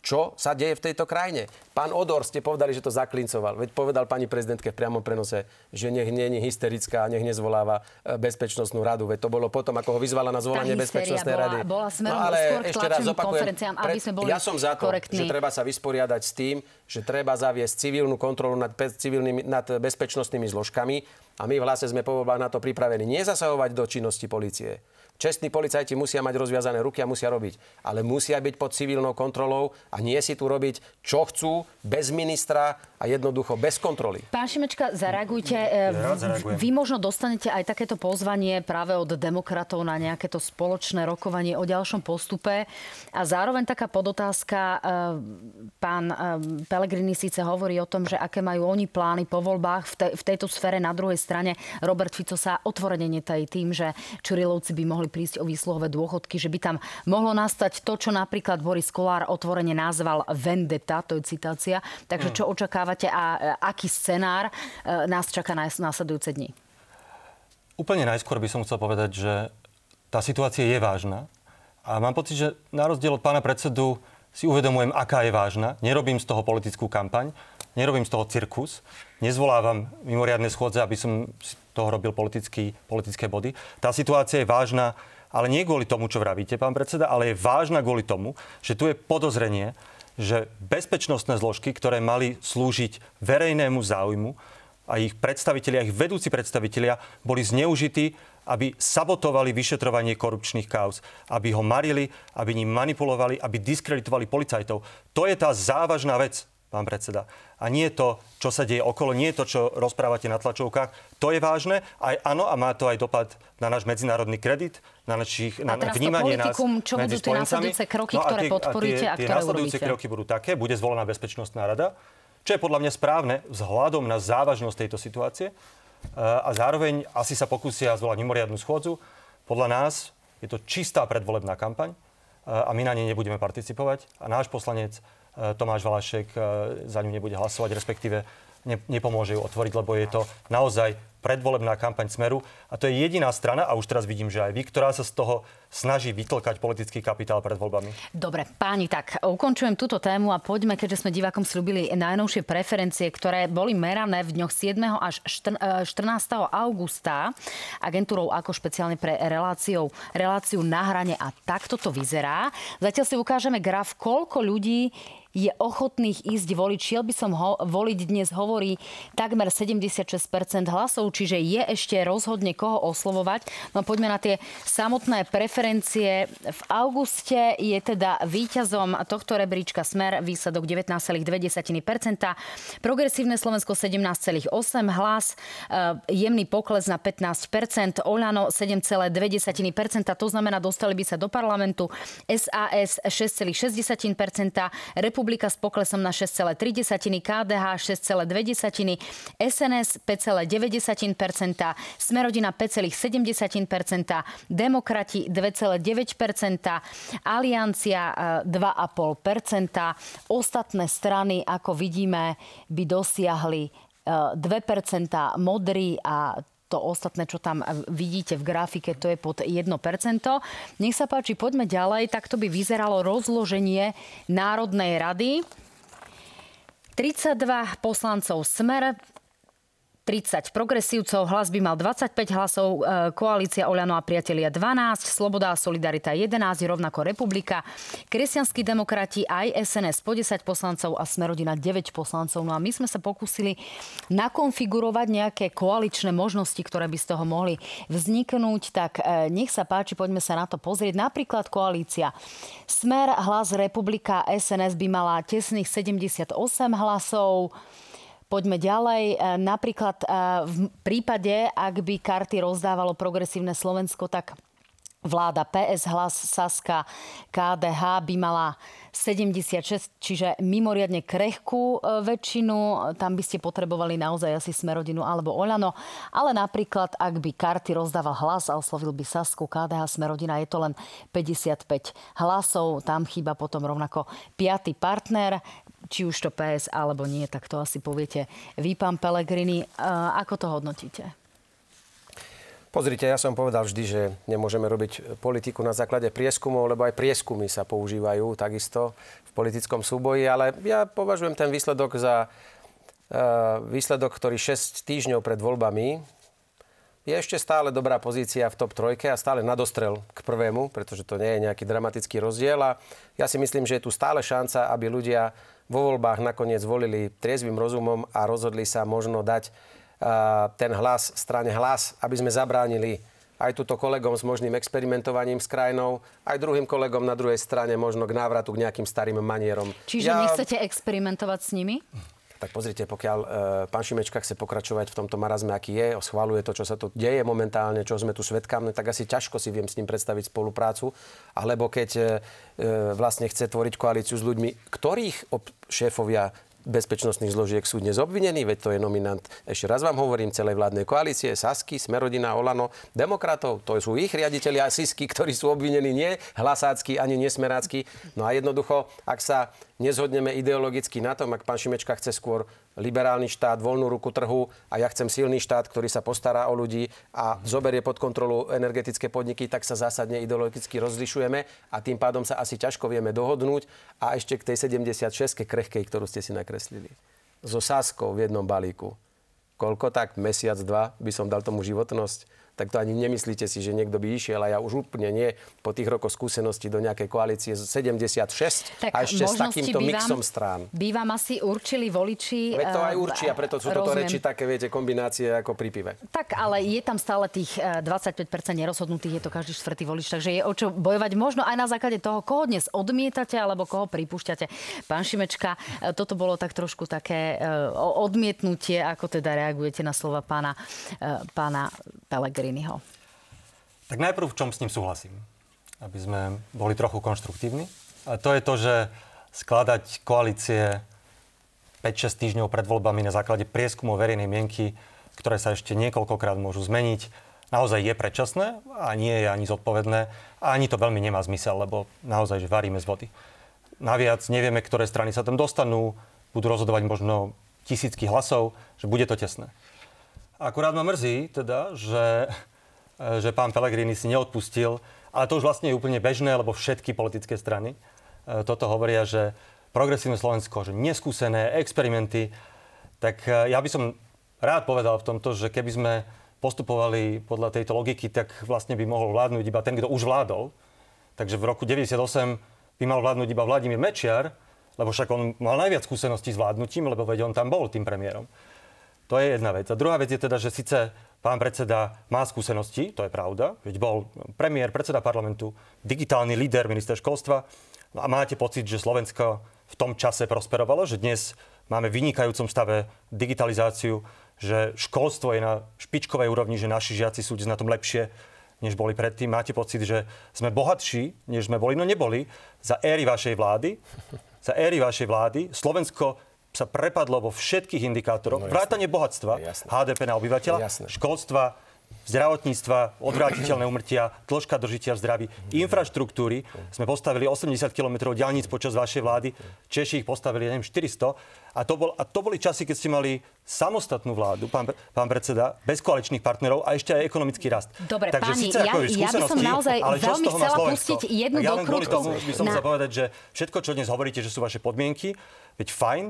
čo sa deje v tejto krajine. Pán Odor, ste povedali, že to zaklincoval. Veď povedal pani prezidentke v priamom prenose, že nech nie je hysterická a nech nezvoláva e, bezpečnostnú radu. Veď to bolo potom, ako ho vyzvala na zvolanie bezpečnostnej bola- rady. bola smerom no, ale skôr ešte raz opakujem, konferenciám, aby sme boli ja som za to, korektní. že treba sa vysporiadať s tým, že treba zaviesť civilnú kontrolu nad, civilnými, nad bezpečnostnými zložkami a my v hlase sme po na to pripravení. Nie zasahovať do činnosti policie. Čestní policajti musia mať rozviazané ruky a musia robiť. Ale musia byť pod civilnou kontrolou a nie si tu robiť, čo chcú, bez ministra a jednoducho bez kontroly. Pán Šimečka, zareagujte. E. Vy možno dostanete aj takéto pozvanie práve od demokratov na nejaké to spoločné rokovanie o ďalšom postupe. A zároveň taká podotázka. e, Pán e, Pellegrini síce hovorí o tom, že aké majú oni plány po voľbách v, te, v tejto sfére. Na druhej strane Robert Fico sa otvorene netají tým, že Čurilovci by mohli prísť o výsluhové dôchodky, že by tam mohlo nastať to, čo napríklad Boris Kolár otvorene nazval vendetta, to je citácia. Takže čo očakávate a e, aký scenár e, nás čaká na následujúce dni? Úplne najskôr by som chcel povedať, že tá situácia je vážna. A mám pocit, že na rozdiel od pána predsedu si uvedomujem, aká je vážna. Nerobím z toho politickú kampaň, nerobím z toho cirkus, nezvolávam mimoriadne schôdze, aby som z toho robil politický, politické body. Tá situácia je vážna, ale nie kvôli tomu, čo vravíte, pán predseda, ale je vážna kvôli tomu, že tu je podozrenie, že bezpečnostné zložky, ktoré mali slúžiť verejnému záujmu, a ich predstavitelia, ich vedúci predstavitelia boli zneužití, aby sabotovali vyšetrovanie korupčných kauz, aby ho marili, aby ním manipulovali, aby diskreditovali policajtov. To je tá závažná vec, pán predseda. A nie to, čo sa deje okolo, nie to, čo rozprávate na tlačovkách. To je vážne. Aj áno, a má to aj dopad na náš medzinárodný kredit, na, našich, na teraz to vnímanie nás politikum, čo medzi budú tie nasledujúce kroky, No a ktoré tie- podporujete a tie, ktoré tie nasledujúce urobíte? kroky budú také, bude zvolená bezpečnostná rada, čo je podľa mňa správne vzhľadom na závažnosť tejto situácie. E, A zároveň asi sa pokúsia zvolať mimoriadnu schôdzu. Podľa nás je to čistá predvolebná kampaň e, a my na nej nebudeme participovať. A náš poslanec Tomáš Valašek e, za ňu nebude hlasovať, respektíve ne- nepomôže ju otvoriť, lebo je to naozaj predvolebná kampaň Smeru. A to je jediná strana, a už teraz vidím, že aj vy, ktorá sa z toho snaží vytlkať politický kapitál pred voľbami. Dobre, páni, tak ukončujem túto tému a poďme, keďže sme divákom slúbili najnovšie preferencie, ktoré boli merané v dňoch 7. až štrn- eh, 14. augusta agentúrou ako špeciálne pre reláciou, reláciu na hrane a takto to vyzerá. Zatiaľ si ukážeme graf, koľko ľudí je ochotných ísť voliť. Šiel by som ho, voliť dnes hovorí takmer 76% hlasov, čiže je ešte rozhodne koho oslovovať. No poďme na tie samotné preferencie. V auguste je teda víťazom tohto rebríčka Smer výsledok 19,2%, progresívne Slovensko 17,8 hlas, e, jemný pokles na 15%, Oľano 7,2%, to znamená dostali by sa do parlamentu, SAS 6,6%, Republika s poklesom na 6,3, KDH 6,2, SNS 5,9%, Smerodina 5,7%, Demokrati 2,9%, Aliancia 2,5%. Ostatné strany, ako vidíme, by dosiahli 2%, modrý a to ostatné, čo tam vidíte v grafike, to je pod 1%. Nech sa páči, poďme ďalej. Takto by vyzeralo rozloženie Národnej rady. 32 poslancov Smer, 30 progresívcov, hlas by mal 25 hlasov, e, koalícia Oľano a priatelia 12, Sloboda a Solidarita 11, rovnako Republika, Kresťanskí demokrati aj SNS po 10 poslancov a Smerodina 9 poslancov. No a my sme sa pokúsili nakonfigurovať nejaké koaličné možnosti, ktoré by z toho mohli vzniknúť. Tak e, nech sa páči, poďme sa na to pozrieť. Napríklad koalícia Smer, Hlas Republika, SNS by mala tesných 78 hlasov. Poďme ďalej. E, napríklad e, v prípade, ak by karty rozdávalo progresívne Slovensko, tak vláda PS, Hlas, Saska, KDH by mala 76, čiže mimoriadne krehkú e, väčšinu. Tam by ste potrebovali naozaj asi Smerodinu alebo Oľano. Ale napríklad, ak by karty rozdával hlas a oslovil by Sasku, KDH, Smerodina, je to len 55 hlasov. Tam chýba potom rovnako piatý partner či už to PS alebo nie, tak to asi poviete vy, pán Pelegrini. Ako to hodnotíte? Pozrite, ja som povedal vždy, že nemôžeme robiť politiku na základe prieskumov, lebo aj prieskumy sa používajú takisto v politickom súboji, ale ja považujem ten výsledok za uh, výsledok, ktorý 6 týždňov pred voľbami je ešte stále dobrá pozícia v top trojke a stále nadostrel k prvému, pretože to nie je nejaký dramatický rozdiel. A ja si myslím, že je tu stále šanca, aby ľudia vo voľbách nakoniec volili triezvým rozumom a rozhodli sa možno dať ten hlas strane hlas, aby sme zabránili aj túto kolegom s možným experimentovaním s krajinou, aj druhým kolegom na druhej strane možno k návratu k nejakým starým manierom. Čiže ja... nechcete experimentovať s nimi? Tak pozrite, pokiaľ e, pán Šimečka chce pokračovať v tomto marazme, aký je, schváluje to, čo sa tu deje momentálne, čo sme tu svetkami, tak asi ťažko si viem s ním predstaviť spoluprácu. Alebo keď e, e vlastne chce tvoriť koalíciu s ľuďmi, ktorých ob- šéfovia bezpečnostných zložiek sú dnes obvinení, veď to je nominant, ešte raz vám hovorím, celej vládnej koalície, Sasky, Smerodina, Olano, demokratov, to sú ich riaditeľi a Sisky, ktorí sú obvinení nie hlasácky ani nesmerácky. No a jednoducho, ak sa nezhodneme ideologicky na tom, ak pán Šimečka chce skôr liberálny štát, voľnú ruku trhu a ja chcem silný štát, ktorý sa postará o ľudí a zoberie pod kontrolu energetické podniky, tak sa zásadne ideologicky rozlišujeme a tým pádom sa asi ťažko vieme dohodnúť a ešte k tej 76 krehkej, ktorú ste si nakreslili. So Sáskou v jednom balíku. Koľko tak? Mesiac, dva by som dal tomu životnosť tak to ani nemyslíte si, že niekto by išiel a ja už úplne nie po tých rokoch skúsenosti do nejakej koalície z 76 tak a ešte s takýmto vám, mixom strán. By vám asi určili voliči. Veď to aj určia, preto sú toto reči také, viete, kombinácie ako pri pive. Tak, ale je tam stále tých 25% eh, nerozhodnutých, je to každý štvrtý volič, takže je o čo bojovať. Možno aj na základe toho, koho dnes odmietate alebo koho pripúšťate. Pán Šimečka, eh, toto bolo tak trošku také eh, odmietnutie, ako teda reagujete na slova pána, pána Pelegrini. Pellegriniho? Tak najprv v čom s ním súhlasím, aby sme boli trochu konštruktívni. A to je to, že skladať koalície 5-6 týždňov pred voľbami na základe prieskumov verejnej mienky, ktoré sa ešte niekoľkokrát môžu zmeniť, naozaj je predčasné a nie je ani zodpovedné a ani to veľmi nemá zmysel, lebo naozaj, že varíme z vody. Naviac nevieme, ktoré strany sa tam dostanú, budú rozhodovať možno tisícky hlasov, že bude to tesné. Akurát ma mrzí teda, že, že pán Pellegrini si neodpustil, ale to už vlastne je úplne bežné, lebo všetky politické strany e, toto hovoria, že progresívne Slovensko, že neskúsené experimenty, tak e, ja by som rád povedal v tomto, že keby sme postupovali podľa tejto logiky, tak vlastne by mohol vládnuť iba ten, kto už vládol. Takže v roku 98 by mal vládnuť iba Vladimír Mečiar lebo však on mal najviac skúseností s vládnutím, lebo veď on tam bol tým premiérom. To je jedna vec. A druhá vec je teda, že síce pán predseda má skúsenosti, to je pravda, veď bol premiér, predseda parlamentu, digitálny líder, minister školstva. No a máte pocit, že Slovensko v tom čase prosperovalo, že dnes máme v vynikajúcom stave digitalizáciu, že školstvo je na špičkovej úrovni, že naši žiaci sú na tom lepšie, než boli predtým. Máte pocit, že sme bohatší, než sme boli? No neboli. Za éry vašej vlády, za éry vašej vlády Slovensko sa prepadlo vo všetkých indikátoroch, no, vrátanie bohatstva, jasné. HDP na obyvateľa, jasné. školstva, zdravotníctva, odvrátiteľné umrtia, dĺžka dožitia v zdraví, infraštruktúry. Sme postavili 80 km diálnic počas vašej vlády, Češi ich postavili, neviem, 400. A to, bol, a to boli časy, keď ste mali samostatnú vládu, pán, pán predseda, bez koaličných partnerov a ešte aj ekonomický rast. Dobre, Takže páni, ja, ja by som naozaj ale veľmi chcela pustiť jednu ja dokrutku. Tomu by som na... chcel povedať, že všetko, čo dnes hovoríte, že sú vaše podmienky, veď fajn,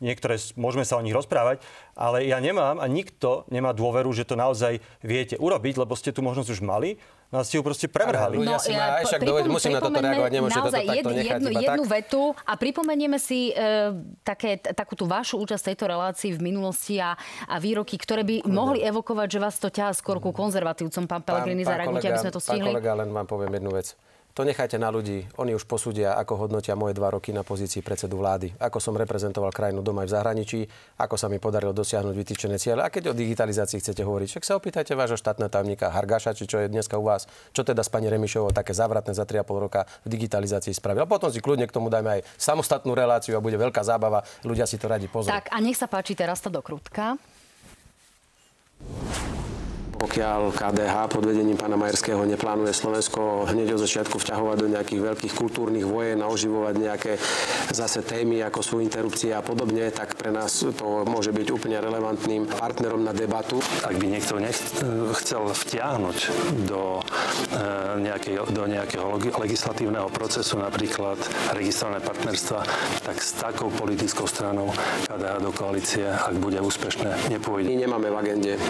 niektoré môžeme sa o nich rozprávať, ale ja nemám a nikto nemá dôveru, že to naozaj viete urobiť, lebo ste tu možnosť už mali, no a ste ju proste prevrhali. No, ja, aj však doved, musím na toto reagovať, nemôžete toto takto nechať jednu, jednu tak. vetu a pripomenieme si e, také, takú tú vašu účasť tejto relácii v minulosti a, a výroky, ktoré by mohli evokovať, že vás to ťahá skôr ku konzervatívcom, pán Pelegrini, zareagujte, aby sme to stihli. Pán kolega, len vám poviem jednu vec. To nechajte na ľudí. Oni už posúdia, ako hodnotia moje dva roky na pozícii predsedu vlády. Ako som reprezentoval krajinu doma aj v zahraničí, ako sa mi podarilo dosiahnuť vytýčené ciele. A keď o digitalizácii chcete hovoriť, však sa opýtajte vášho štátneho tajomníka Hargaša, či čo je dneska u vás, čo teda s pani Remišovou také zavratné za 3,5 roka v digitalizácii spravil. A potom si kľudne k tomu dajme aj samostatnú reláciu a bude veľká zábava. Ľudia si to radi pozrieť. Tak a nech sa páči teraz to dokrutka. Pokiaľ KDH pod vedením pána Majerského neplánuje Slovensko hneď od začiatku vťahovať do nejakých veľkých kultúrnych vojen a oživovať nejaké zase témy, ako sú interrupcie a podobne, tak pre nás to môže byť úplne relevantným partnerom na debatu. Ak by niekto chcel vtiahnuť do, e, nejakej, do nejakého legislatívneho procesu, napríklad registrované partnerstva, tak s takou politickou stranou KDH do koalície, ak bude úspešné, nepôjde. My nemáme v agende e,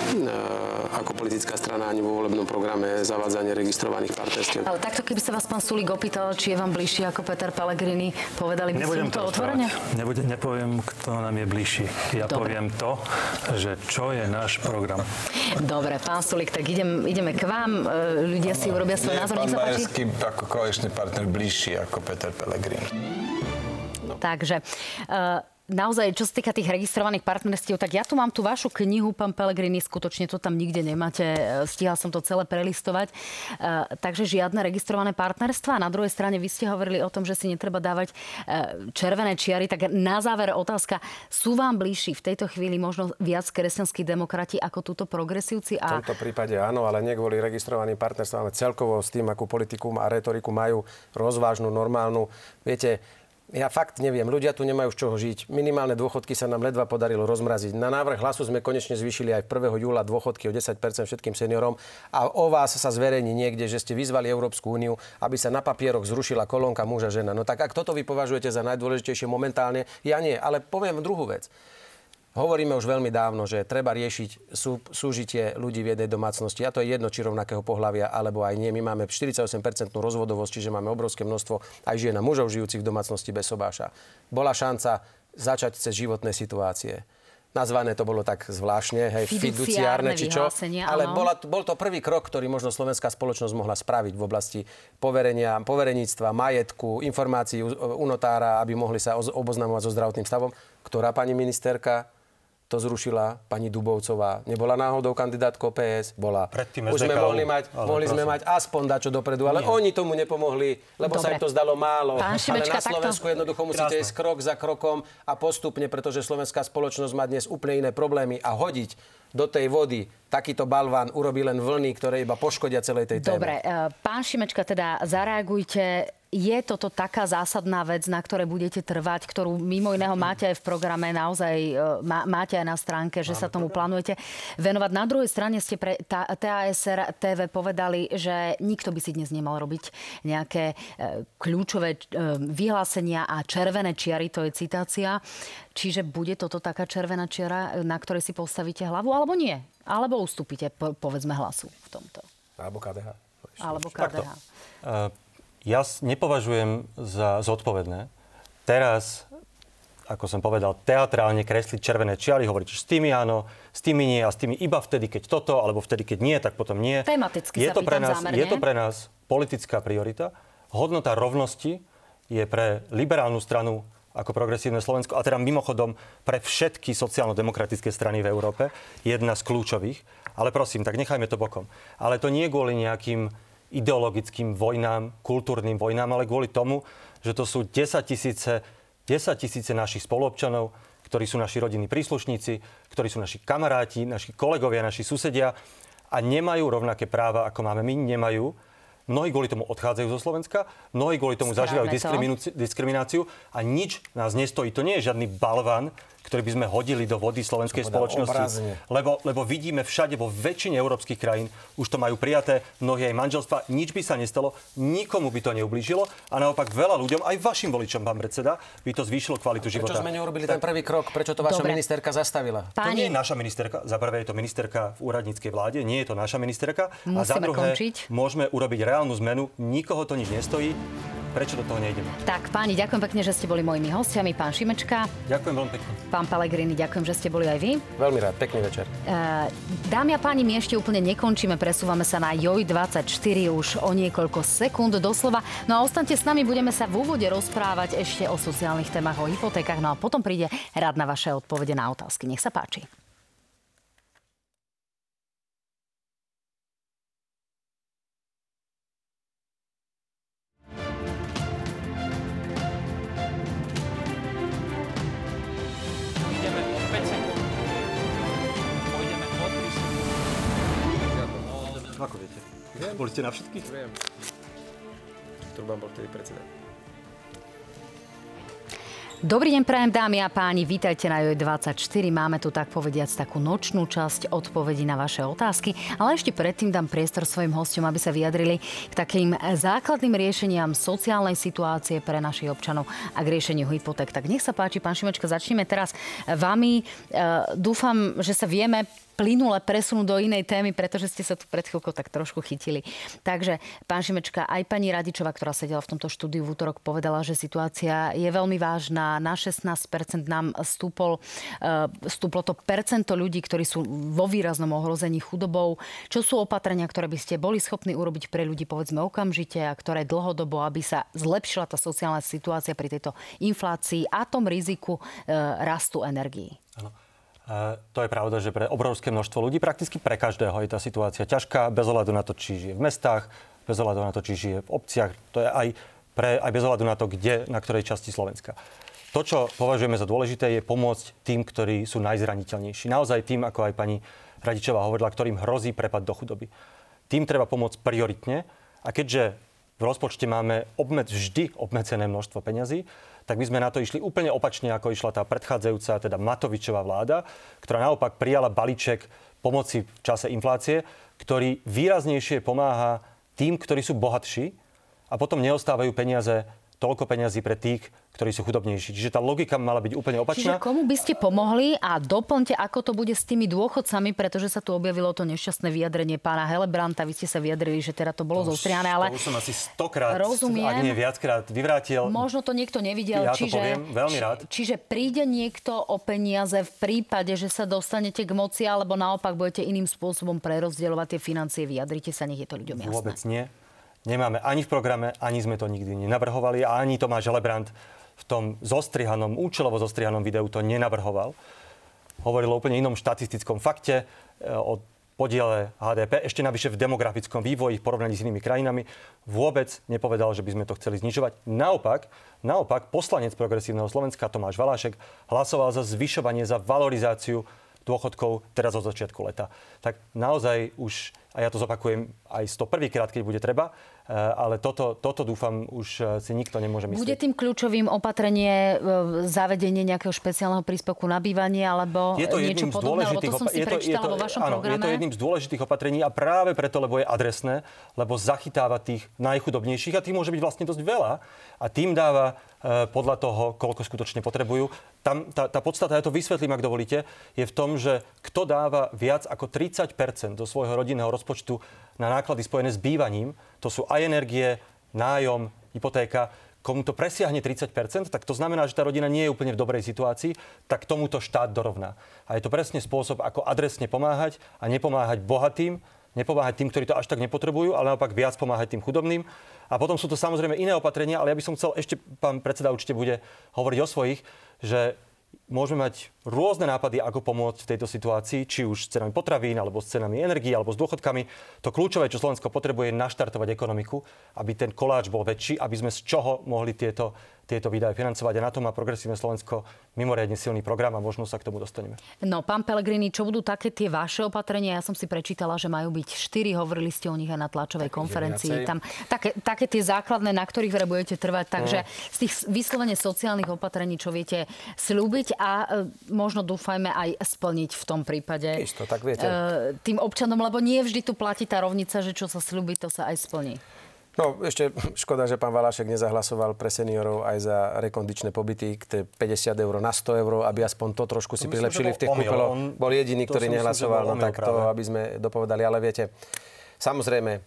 ako politická strana ani vo volebnom programe zavádzanie registrovaných partnerstiev. Ale takto, keby sa vás pán Sulik opýtal, či je vám bližší ako Peter Pellegrini, povedali by ste to otvorene? Nebude, nepoviem, kto nám je bližší. Ja Dobre. poviem to, že čo je náš program. Dobre, pán Sulik, tak idem, ideme k vám. E, ľudia si urobia svoj názor. Sa páči. ako koaličný partner bližší ako Peter Pellegrini. No. Takže uh, naozaj, čo sa týka tých registrovaných partnerstiev, tak ja tu mám tú vašu knihu, pán Pelegrini, skutočne to tam nikde nemáte. E, Stíhal som to celé prelistovať. E, takže žiadne registrované partnerstva. Na druhej strane vy ste hovorili o tom, že si netreba dávať e, červené čiary. Tak na záver otázka, sú vám bližší v tejto chvíli možno viac kresťanskí demokrati ako túto progresívci? A... V tomto prípade áno, ale nie kvôli registrovaným partnerstvám, ale celkovo s tým, akú politiku a retoriku majú rozvážnu, normálnu. Viete, ja fakt neviem, ľudia tu nemajú z čoho žiť. Minimálne dôchodky sa nám ledva podarilo rozmraziť. Na návrh hlasu sme konečne zvýšili aj 1. júla dôchodky o 10% všetkým seniorom a o vás sa zverejní niekde, že ste vyzvali Európsku úniu, aby sa na papieroch zrušila kolónka muža žena. No tak ak toto vy považujete za najdôležitejšie momentálne, ja nie. Ale poviem druhú vec. Hovoríme už veľmi dávno, že treba riešiť sú, súžitie ľudí v jednej domácnosti. A to je jedno, či rovnakého pohľavia, alebo aj nie. My máme 48% rozvodovosť, čiže máme obrovské množstvo aj žien a mužov žijúcich v domácnosti bez sobáša. Bola šanca začať cez životné situácie. Nazvané to bolo tak zvláštne, hej, fiduciárne, či čo. Ale bola, bol to prvý krok, ktorý možno slovenská spoločnosť mohla spraviť v oblasti poverenia, povereníctva, majetku, informácií u, u notára, aby mohli sa oboznamovať so zdravotným stavom. Ktorá pani ministerka to zrušila pani Dubovcová. Nebola náhodou kandidátkou PS? Bola. Predtým Už sme mohli mať, ale mohli sme mať aspoň dačo dopredu, ale Nie. oni tomu nepomohli, lebo Dobre. sa im to zdalo málo. Pán Šimečka, ale na Slovensku takto... jednoducho musíte ísť krok za krokom a postupne, pretože slovenská spoločnosť má dnes úplne iné problémy a hodiť do tej vody takýto balván urobí len vlny, ktoré iba poškodia celej tej téme. Dobre, e, pán Šimečka, teda zareagujte. Je toto taká zásadná vec, na ktoré budete trvať, ktorú mimo iného máte aj v programe, naozaj e, má, máte aj na stránke, že Máme sa tomu program. plánujete venovať. Na druhej strane ste pre TASR TV povedali, že nikto by si dnes nemal robiť nejaké e, kľúčové vyhlásenia a červené čiary, to je citácia. Čiže bude toto taká červená čiara, na ktorej si postavíte hlavu, alebo nie? Alebo ustúpite, po, povedzme, hlasu v tomto? Alebo KDH. Alebo KDH. Uh, ja nepovažujem za zodpovedné, teraz, ako som povedal, teatrálne kresliť červené čiary, hovoriť, že s tými áno, s tými nie a s tými iba vtedy, keď toto, alebo vtedy, keď nie, tak potom nie. Tematicky je to pre nás, zámerne. Je to pre nás politická priorita. Hodnota rovnosti je pre liberálnu stranu ako progresívne Slovensko, a teda mimochodom pre všetky sociálno-demokratické strany v Európe, jedna z kľúčových. Ale prosím, tak nechajme to bokom. Ale to nie kvôli nejakým ideologickým vojnám, kultúrnym vojnám, ale kvôli tomu, že to sú 10 tisíce, 10 tisíce našich spoluobčanov, ktorí sú naši rodinní príslušníci, ktorí sú naši kamaráti, naši kolegovia, naši susedia a nemajú rovnaké práva, ako máme my, nemajú. Mnohí kvôli tomu odchádzajú zo Slovenska, mnohí kvôli tomu Správne zažívajú diskrimináciu a nič nás nestojí. To nie je žiadny balvan, ktorý by sme hodili do vody slovenskej spoločnosti. Lebo, lebo vidíme všade, vo väčšine európskych krajín, už to majú prijaté, mnohí aj manželstva, nič by sa nestalo, nikomu by to neublížilo a naopak veľa ľuďom, aj vašim voličom, pán predseda, by to zvýšilo kvalitu Prečo života. sme neurobili ten prvý krok? Prečo to vaša Dobre. ministerka zastavila? To Páni, nie je naša ministerka. Za prvé je to ministerka v úradníckej vláde, nie je to naša ministerka. a za Musíme druhé končiť. môžeme urobiť reálnu zmenu. Nikoho to nič nestojí. Prečo do toho nejdeme? tak páni, ďakujem pekne, že ste boli mojimi hostiami. Pán Šimečka, Ďakujem veľmi pekne. Pán Pelegrini, ďakujem, že ste boli aj vy. Veľmi rád, pekný večer. Eh, Dámy a páni, my ešte úplne nekončíme, presúvame sa na JOJ24 už o niekoľko sekúnd doslova. No a ostaňte s nami, budeme sa v úvode rozprávať ešte o sociálnych témach, o hypotékach, no a potom príde rád na vaše odpovede na otázky. Nech sa páči. Boli ste na všetkých? Viem. Turban bol vtedy predseda. Dobrý deň, prajem dámy a páni, vítajte na JOJ24. Máme tu tak povediac takú nočnú časť odpovedí na vaše otázky, ale ešte predtým dám priestor svojim hostom, aby sa vyjadrili k takým základným riešeniam sociálnej situácie pre našich občanov a k riešeniu hypoték. Tak nech sa páči, pán Šimečka, začneme teraz vami. E, Dúfam, že sa vieme plynule presunúť do inej témy, pretože ste sa tu pred chvíľkou tak trošku chytili. Takže, pán Šimečka, aj pani Radičová, ktorá sedela v tomto štúdiu v útorok, povedala, že situácia je veľmi vážna. Na 16% nám stúpol, uh, stúplo to percento ľudí, ktorí sú vo výraznom ohrození chudobou. Čo sú opatrenia, ktoré by ste boli schopní urobiť pre ľudí, povedzme okamžite, a ktoré dlhodobo, aby sa zlepšila tá sociálna situácia pri tejto inflácii a tom riziku uh, rastu energií? Uh, to je pravda, že pre obrovské množstvo ľudí, prakticky pre každého je tá situácia ťažká, bez ohľadu na to, či žije v mestách, bez ohľadu na to, či žije v obciach, to je aj, pre, aj bez ohľadu na to, kde, na ktorej časti Slovenska. To, čo považujeme za dôležité, je pomôcť tým, ktorí sú najzraniteľnejší. Naozaj tým, ako aj pani Radičová hovorila, ktorým hrozí prepad do chudoby. Tým treba pomôcť prioritne a keďže v rozpočte máme obmed, vždy obmedzené množstvo peňazí, tak by sme na to išli úplne opačne, ako išla tá predchádzajúca, teda Matovičová vláda, ktorá naopak prijala balíček pomoci v čase inflácie, ktorý výraznejšie pomáha tým, ktorí sú bohatší a potom neostávajú peniaze toľko peňazí pre tých, ktorí sú chudobnejší. Čiže tá logika mala byť úplne opačná. Čiže komu by ste pomohli a doplňte, ako to bude s tými dôchodcami, pretože sa tu objavilo to nešťastné vyjadrenie pána Helebranta. Vy ste sa vyjadrili, že teda to bolo To zostriané, ale To už som asi stokrát, Rozumiem. ak nie viackrát, vyvrátil. možno to niekto nevidel. Ja to čiže, poviem veľmi rád. či- Čiže príde niekto o peniaze v prípade, že sa dostanete k moci, alebo naopak budete iným spôsobom prerozdielovať tie financie. Vyjadrite sa, nech je to ľuďom jasné. Vôbec nie. Nemáme ani v programe, ani sme to nikdy nenavrhovali a ani Tomáš Helebrant v tom zostrihanom, účelovo zostrihanom videu to nenavrhoval. Hovoril o úplne inom štatistickom fakte, e, o podiele HDP, ešte navyše v demografickom vývoji v porovnaní s inými krajinami. Vôbec nepovedal, že by sme to chceli znižovať. Naopak, naopak poslanec Progresívneho Slovenska Tomáš Valášek hlasoval za zvyšovanie, za valorizáciu dôchodkov teraz od začiatku leta. Tak naozaj už, a ja to zopakujem aj 101. krát, keď bude treba, ale toto, toto dúfam už e, si nikto nemôže myslieť. Bude tým kľúčovým opatrenie e, zavedenie nejakého špeciálneho príspevku na bývanie alebo je to niečo podobné, lebo to som si je to- je to- vo vašom áno, programe. Je to jedným z dôležitých opatrení a práve preto, lebo je adresné, lebo zachytáva tých najchudobnejších a tých môže byť vlastne dosť veľa a tým dáva podľa toho, koľko skutočne potrebujú. Tam, tá, tá podstata, ja to vysvetlím, ak dovolíte, je v tom, že kto dáva viac ako 30% do svojho rodinného rozpočtu na náklady spojené s bývaním, to sú aj energie, nájom, hypotéka, komu to presiahne 30%, tak to znamená, že tá rodina nie je úplne v dobrej situácii, tak tomuto štát dorovná. A je to presne spôsob, ako adresne pomáhať a nepomáhať bohatým, nepomáhať tým, ktorí to až tak nepotrebujú, ale naopak viac pomáhať tým chudobným. A potom sú to samozrejme iné opatrenia, ale ja by som chcel, ešte pán predseda určite bude hovoriť o svojich, že môžeme mať rôzne nápady, ako pomôcť v tejto situácii, či už s cenami potravín, alebo s cenami energii, alebo s dôchodkami. To kľúčové, čo Slovensko potrebuje, je naštartovať ekonomiku, aby ten koláč bol väčší, aby sme z čoho mohli tieto tieto výdaje financovať. A na to má Progresívne Slovensko mimoriadne silný program a možno sa k tomu dostaneme. No, pán Pelegrini, čo budú také tie vaše opatrenia? Ja som si prečítala, že majú byť štyri, hovorili ste o nich aj na tlačovej konferencii. Tam také, také tie základné, na ktorých budete trvať. Takže no. z tých vyslovene sociálnych opatrení, čo viete slúbiť a e, možno dúfajme aj splniť v tom prípade Isto, tak viete. E, tým občanom, lebo nie vždy tu platí tá rovnica, že čo sa slúbi, to sa aj splní. No, ešte škoda, že pán Valašek nezahlasoval pre seniorov aj za rekondičné pobyty, k 50 eur na 100 eur, aby aspoň to trošku si to prilepšili v tých kúpeloch. Bol jediný, ktorý nehlasoval, no tak to, aby sme dopovedali. Ale viete, samozrejme,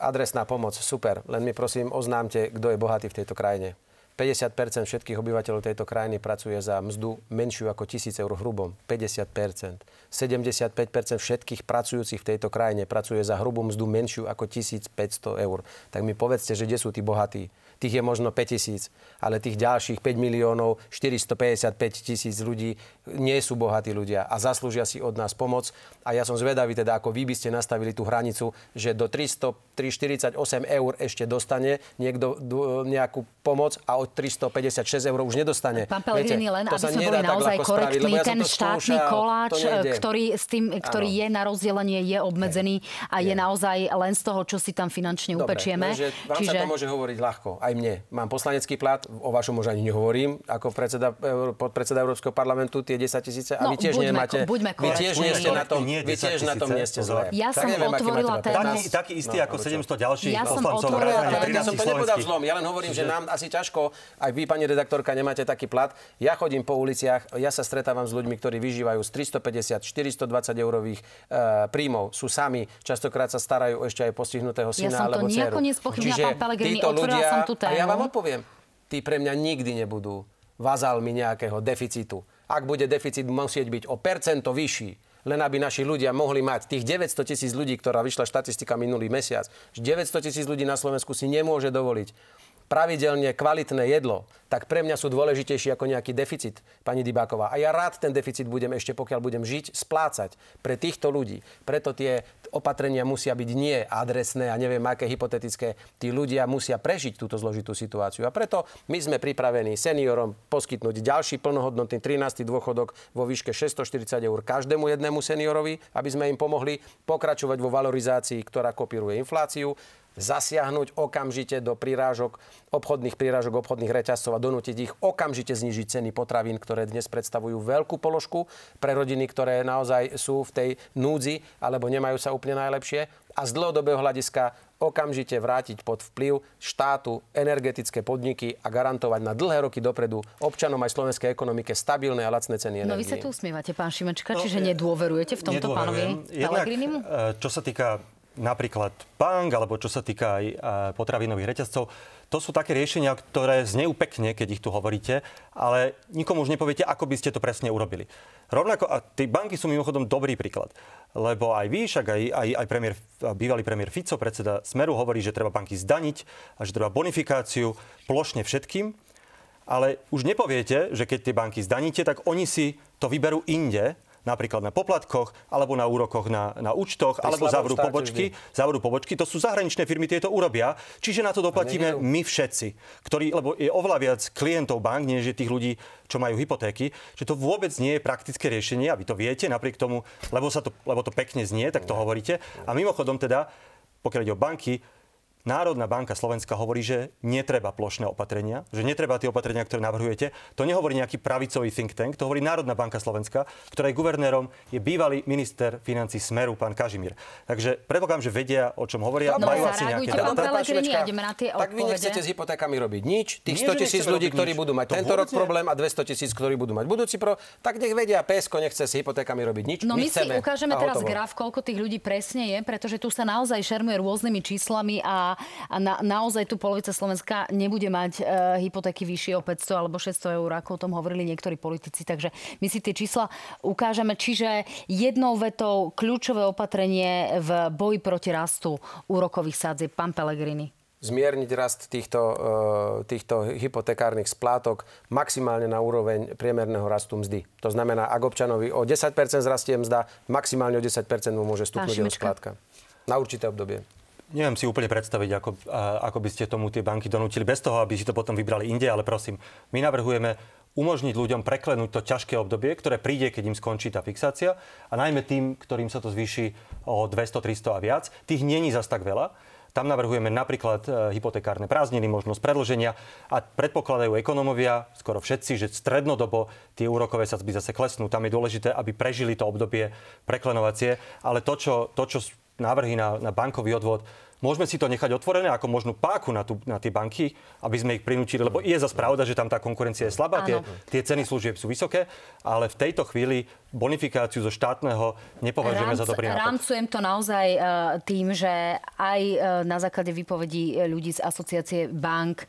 adresná pomoc, super. Len mi prosím oznámte, kto je bohatý v tejto krajine. 50% všetkých obyvateľov tejto krajiny pracuje za mzdu menšiu ako 1000 eur hrubom. 50% 75 všetkých pracujúcich v tejto krajine pracuje za hrubú mzdu menšiu ako 1500 eur. Tak mi povedzte, že kde sú tí bohatí tých je možno 5 tisíc, ale tých ďalších 5 miliónov 455 tisíc ľudí nie sú bohatí ľudia a zaslúžia si od nás pomoc. A ja som zvedavý teda, ako vy by ste nastavili tú hranicu, že do 348 eur ešte dostane niekto nejakú pomoc a od 356 eur už nedostane. Pán Pellegrini, len aby sme boli naozaj korektní, ja ten štátny koláč, ktorý, s tým, ktorý je na rozdelenie, je obmedzený a je naozaj len z toho, čo si tam finančne Dobre, upečieme. vám Čiže... sa to môže hovoriť ľahko aj mne. Mám poslanecký plat, o vašom už ani nehovorím, ako predseda, podpredseda Európskeho parlamentu, tie 10 tisíce. A no, vy tiež buďme, nemáte, buďme vy tiež nie ste na tom, vy tiež na tom nie ste zle. Ja som neviem, otvorila tému. Taký, taký istý no, ako 700 ďalších ja poslancov. Ja som to nepovedal zlom. Ja len hovorím, že nám asi ťažko, aj vy, pani redaktorka, nemáte taký plat. Ja chodím po uliciach, ja sa stretávam s ľuďmi, ktorí vyžívajú z 350, 420 eurových uh, príjmov. Sú sami, častokrát sa starajú ešte aj postihnutého syna alebo dceru. Ja som to nejako nespochybnila, pán Pellegrini, otvorila som tú tému. A ja vám odpoviem, tí pre mňa nikdy nebudú vazálmi nejakého deficitu. Ak bude deficit musieť byť o percento vyšší, len aby naši ľudia mohli mať tých 900 tisíc ľudí, ktorá vyšla štatistika minulý mesiac, 900 tisíc ľudí na Slovensku si nemôže dovoliť pravidelne kvalitné jedlo, tak pre mňa sú dôležitejší ako nejaký deficit, pani Dybáková. A ja rád ten deficit budem ešte, pokiaľ budem žiť, splácať pre týchto ľudí. Preto tie opatrenia musia byť nie adresné a neviem aké hypotetické. Tí ľudia musia prežiť túto zložitú situáciu. A preto my sme pripravení seniorom poskytnúť ďalší plnohodnotný 13. dôchodok vo výške 640 eur každému jednému seniorovi, aby sme im pomohli pokračovať vo valorizácii, ktorá kopíruje infláciu zasiahnuť okamžite do prírážok, obchodných prírážok, obchodných reťazcov a donútiť ich okamžite znižiť ceny potravín, ktoré dnes predstavujú veľkú položku pre rodiny, ktoré naozaj sú v tej núdzi alebo nemajú sa úplne najlepšie. A z dlhodobého hľadiska okamžite vrátiť pod vplyv štátu energetické podniky a garantovať na dlhé roky dopredu občanom aj slovenskej ekonomike stabilné a lacné ceny energie. No vy sa tu usmievate, pán Šimečka, no, čiže nedôverujete v tomto pánovi Pelegrinimu? E, čo sa týka napríklad pang, alebo čo sa týka aj potravinových reťazcov, to sú také riešenia, ktoré znejú pekne, keď ich tu hovoríte, ale nikomu už nepoviete, ako by ste to presne urobili. Rovnako, a tie banky sú mimochodom dobrý príklad, lebo aj vy, však aj, aj, aj premiér, bývalý premiér Fico, predseda Smeru, hovorí, že treba banky zdaniť a že treba bonifikáciu plošne všetkým, ale už nepoviete, že keď tie banky zdaníte, tak oni si to vyberú inde napríklad na poplatkoch, alebo na úrokoch na, na účtoch, alebo zavrú pobočky. Zavrú pobočky. To sú zahraničné firmy, tieto urobia. Čiže na to doplatíme my všetci, ktorí, lebo je oveľa viac klientov bank, než je tých ľudí, čo majú hypotéky, že to vôbec nie je praktické riešenie a vy to viete napriek tomu, lebo, sa to, lebo to pekne znie, tak to hovoríte. A mimochodom teda, pokiaľ ide o banky, Národná banka Slovenska hovorí, že netreba plošné opatrenia, že netreba tie opatrenia, ktoré navrhujete. To nehovorí nejaký pravicový think tank, to hovorí Národná banka Slovenska, ktorej guvernérom je bývalý minister financí Smeru, pán Kažimír. Takže predpokladám, že vedia, o čom hovoria. No, majú asi nejaké Tak vy nechcete s hypotékami robiť nič. Tých 100 tisíc ľudí, ktorí budú mať tento rok problém a 200 tisíc, ktorí budú mať budúci pro, tak nech vedia, PSK nechce s hypotékami robiť nič. No my, my si ukážeme teraz graf, koľko tých ľudí presne je, pretože tu sa naozaj šermuje rôznymi číslami a a, a na, naozaj tu polovica Slovenska nebude mať uh, hypotéky vyššie o 500 alebo 600 eur, ako o tom hovorili niektorí politici. Takže my si tie čísla ukážeme. Čiže jednou vetou kľúčové opatrenie v boji proti rastu úrokových sádzieb. Pán Pellegrini zmierniť rast týchto, e, týchto hypotekárnych splátok maximálne na úroveň priemerného rastu mzdy. To znamená, ak občanovi o 10% zrastie mzda, maximálne o 10% mu môže stupnúť jeho splátka. Na určité obdobie. Neviem si úplne predstaviť, ako, ako by ste tomu tie banky donútili bez toho, aby si to potom vybrali inde, ale prosím, my navrhujeme umožniť ľuďom preklenúť to ťažké obdobie, ktoré príde, keď im skončí tá fixácia a najmä tým, ktorým sa to zvýši o 200, 300 a viac. Tých není zas tak veľa. Tam navrhujeme napríklad e, hypotekárne prázdniny, možnosť predlženia a predpokladajú ekonomovia, skoro všetci, že strednodobo tie úrokové sadzby zase klesnú. Tam je dôležité, aby prežili to obdobie preklenovacie, ale to, čo, to, čo návrhy na, na bankový odvod. Môžeme si to nechať otvorené ako možnú páku na, tú, na tie banky, aby sme ich prinútili, lebo je zase pravda, že tam tá konkurencia je slabá, tie, tie ceny služieb sú vysoké, ale v tejto chvíli bonifikáciu zo štátneho nepovažujeme Rám, za dobrý nápad. Rámcujem to naozaj uh, tým, že aj uh, na základe vypovedí ľudí z asociácie bank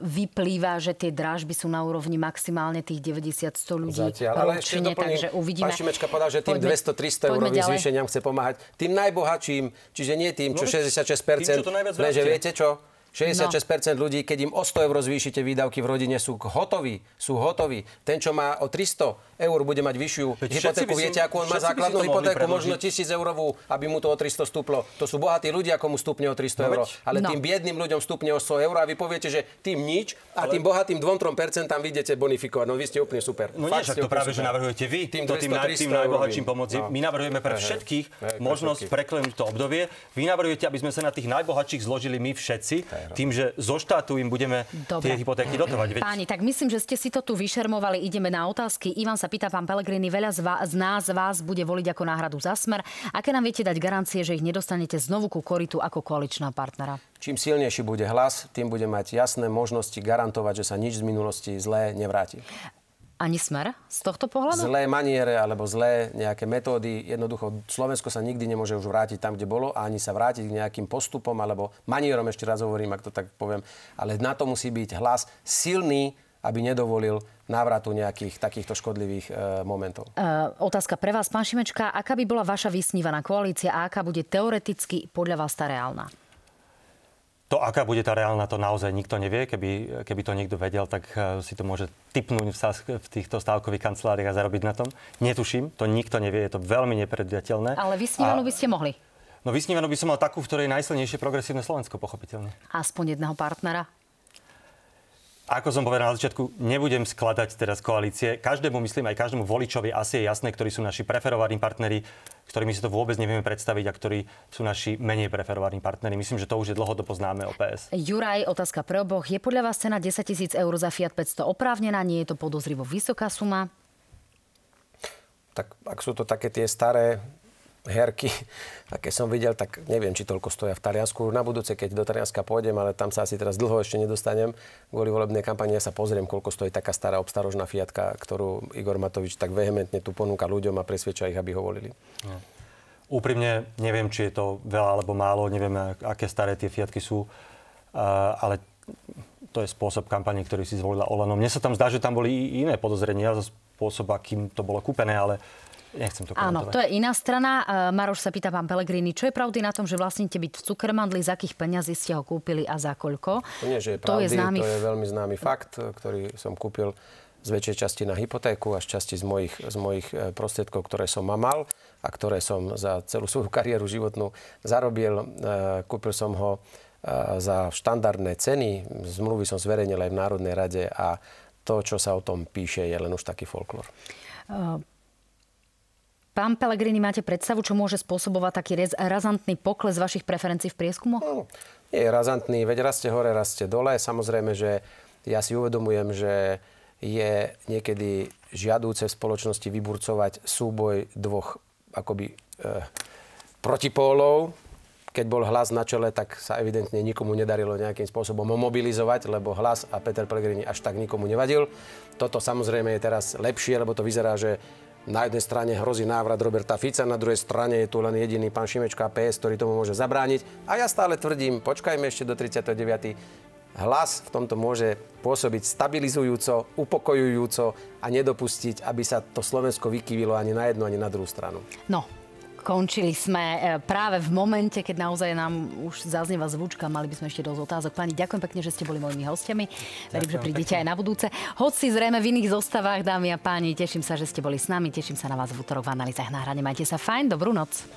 vyplýva, že tie dražby sú na úrovni maximálne tých 90-100 ľudí Zatiaľ, ale ešte doplním, takže uvidíme. Pán Šimečka povedal, že tým 200-300 eurovým zvýšeniam chce pomáhať tým najbohatším, čiže nie tým, čo no, 66 6%. Lenže viete čo? 66% no. ľudí, keď im o 100 eur zvýšite výdavky v rodine, sú hotoví. Sú hotoví. Ten, čo má o 300 eur, bude mať vyššiu Veď hypotéku. Viete, akú on má základnú hypotéku? Možno 1000 eurovú, aby mu to o 300 stúplo. To sú bohatí ľudia, komu stupne o 300 no, eur. Ale no. tým biedným ľuďom stupne o 100 eur a vy poviete, že tým nič a ale... tým bohatým 2-3% tam vidíte bonifikovať. No vy ste úplne super. No nie, to práve, super. že navrhujete vy. Tým, to tým, tým najbohatším pomôcť. No. My navrhujeme pre všetkých možnosť preklenúť to obdobie. Vy navrhujete, aby sme sa na tých najbohatších zložili my všetci, tým, že zo štátu im budeme Dobre. tie hypotéky dotovať. Veď... Páni, tak myslím, že ste si to tu vyšermovali. Ideme na otázky. Ivan sa pýta, pán Pelegrini, veľa z, vás, z nás vás bude voliť ako náhradu za smer. Aké nám viete dať garancie, že ich nedostanete znovu ku koritu ako koaličná partnera? Čím silnejší bude hlas, tým bude mať jasné možnosti garantovať, že sa nič z minulosti zlé nevráti ani smer z tohto pohľadu? Zlé maniere alebo zlé nejaké metódy. Jednoducho Slovensko sa nikdy nemôže už vrátiť tam, kde bolo a ani sa vrátiť k nejakým postupom alebo manierom, ešte raz hovorím, ak to tak poviem. Ale na to musí byť hlas silný, aby nedovolil návratu nejakých takýchto škodlivých e, momentov. E, otázka pre vás, pán Šimečka. Aká by bola vaša vysnívaná koalícia a aká bude teoreticky podľa vás tá reálna? To, aká bude tá reálna, to naozaj nikto nevie. Keby, keby to niekto vedel, tak eh, si to môže typnúť v, v týchto stávkových kanceláriách a zarobiť na tom. Netuším, to nikto nevie, je to veľmi nepredviateľné. Ale vysnívanú a... by ste mohli. No vysnívanú by som mal takú, v ktorej je najsilnejšie progresívne Slovensko, pochopiteľne. Aspoň jedného partnera? Ako som povedal na začiatku, nebudem skladať teraz koalície. Každému, myslím, aj každému voličovi asi je jasné, ktorí sú naši preferovaní partneri, ktorými si to vôbec nevieme predstaviť a ktorí sú naši menej preferovaní partneri. Myslím, že to už je dlhodobo známe o PS. Juraj, otázka pre oboch. Je podľa vás cena 10 tisíc eur za Fiat 500 oprávnená? Nie je to podozrivo vysoká suma? Tak ak sú to také tie staré herky, aké som videl, tak neviem, či toľko stoja v Taliansku. Na budúce, keď do Talianska pôjdem, ale tam sa asi teraz dlho ešte nedostanem, kvôli volebnej kampani, ja sa pozriem, koľko stojí taká stará obstarožná Fiatka, ktorú Igor Matovič tak vehementne tu ponúka ľuďom a presvedča ich, aby ho volili. No. Úprimne neviem, či je to veľa alebo málo, neviem, aké staré tie Fiatky sú, ale to je spôsob kampane, ktorý si zvolila Olano. Mne sa tam zdá, že tam boli iné podozrenia za spôsob, akým to bolo kúpené, ale Nechcem to komentovať. Áno, to je iná strana. E, Maroš sa pýta pán Pelegrini, čo je pravdy na tom, že vlastníte byť v Cukermandli, z akých peňazí ste ho kúpili a za koľko? To nie, že je pravdy, to je, známy... to je veľmi známy fakt, ktorý som kúpil z väčšej časti na hypotéku a z časti z mojich, z mojich e, prostriedkov, ktoré som mal a ktoré som za celú svoju kariéru životnú zarobil. E, kúpil som ho za štandardné ceny. Zmluvy som zverejnil aj v Národnej rade a to, čo sa o tom píše, je len už taký folklór. Pán Pelegrini, máte predstavu, čo môže spôsobovať taký razantný pokles vašich preferencií v prieskumu? No, nie je razantný, veď rastie hore, rastie dole. Samozrejme, že ja si uvedomujem, že je niekedy žiadúce v spoločnosti vyburcovať súboj dvoch akoby e, protipólov. Keď bol hlas na čele, tak sa evidentne nikomu nedarilo nejakým spôsobom mobilizovať, lebo hlas a Peter Pellegrini až tak nikomu nevadil. Toto samozrejme je teraz lepšie, lebo to vyzerá, že Na jednej strane hrozí návrat Roberta Fica, na druhej strane je tu len jediný pán Šimečka PS, ktorý tomu môže zabrániť. A ja stále tvrdím, počkajme ešte do 39. Hlas v tomto môže pôsobiť stabilizujúco, upokojujúco a nedopustiť, aby sa to Slovensko vykyvilo ani na jednu, ani na druhú stranu. No, Končili sme e, práve v momente, keď naozaj nám už zaznieva zvučka. Mali by sme ešte dosť otázok. Pani, ďakujem pekne, že ste boli mojimi hostiami. Verím, že prídete aj na budúce. Hoci zrejme v iných zostavách, dámy a páni, teším sa, že ste boli s nami. Teším sa na vás v útorok v analýzach na hrane. Majte sa fajn, dobrú noc.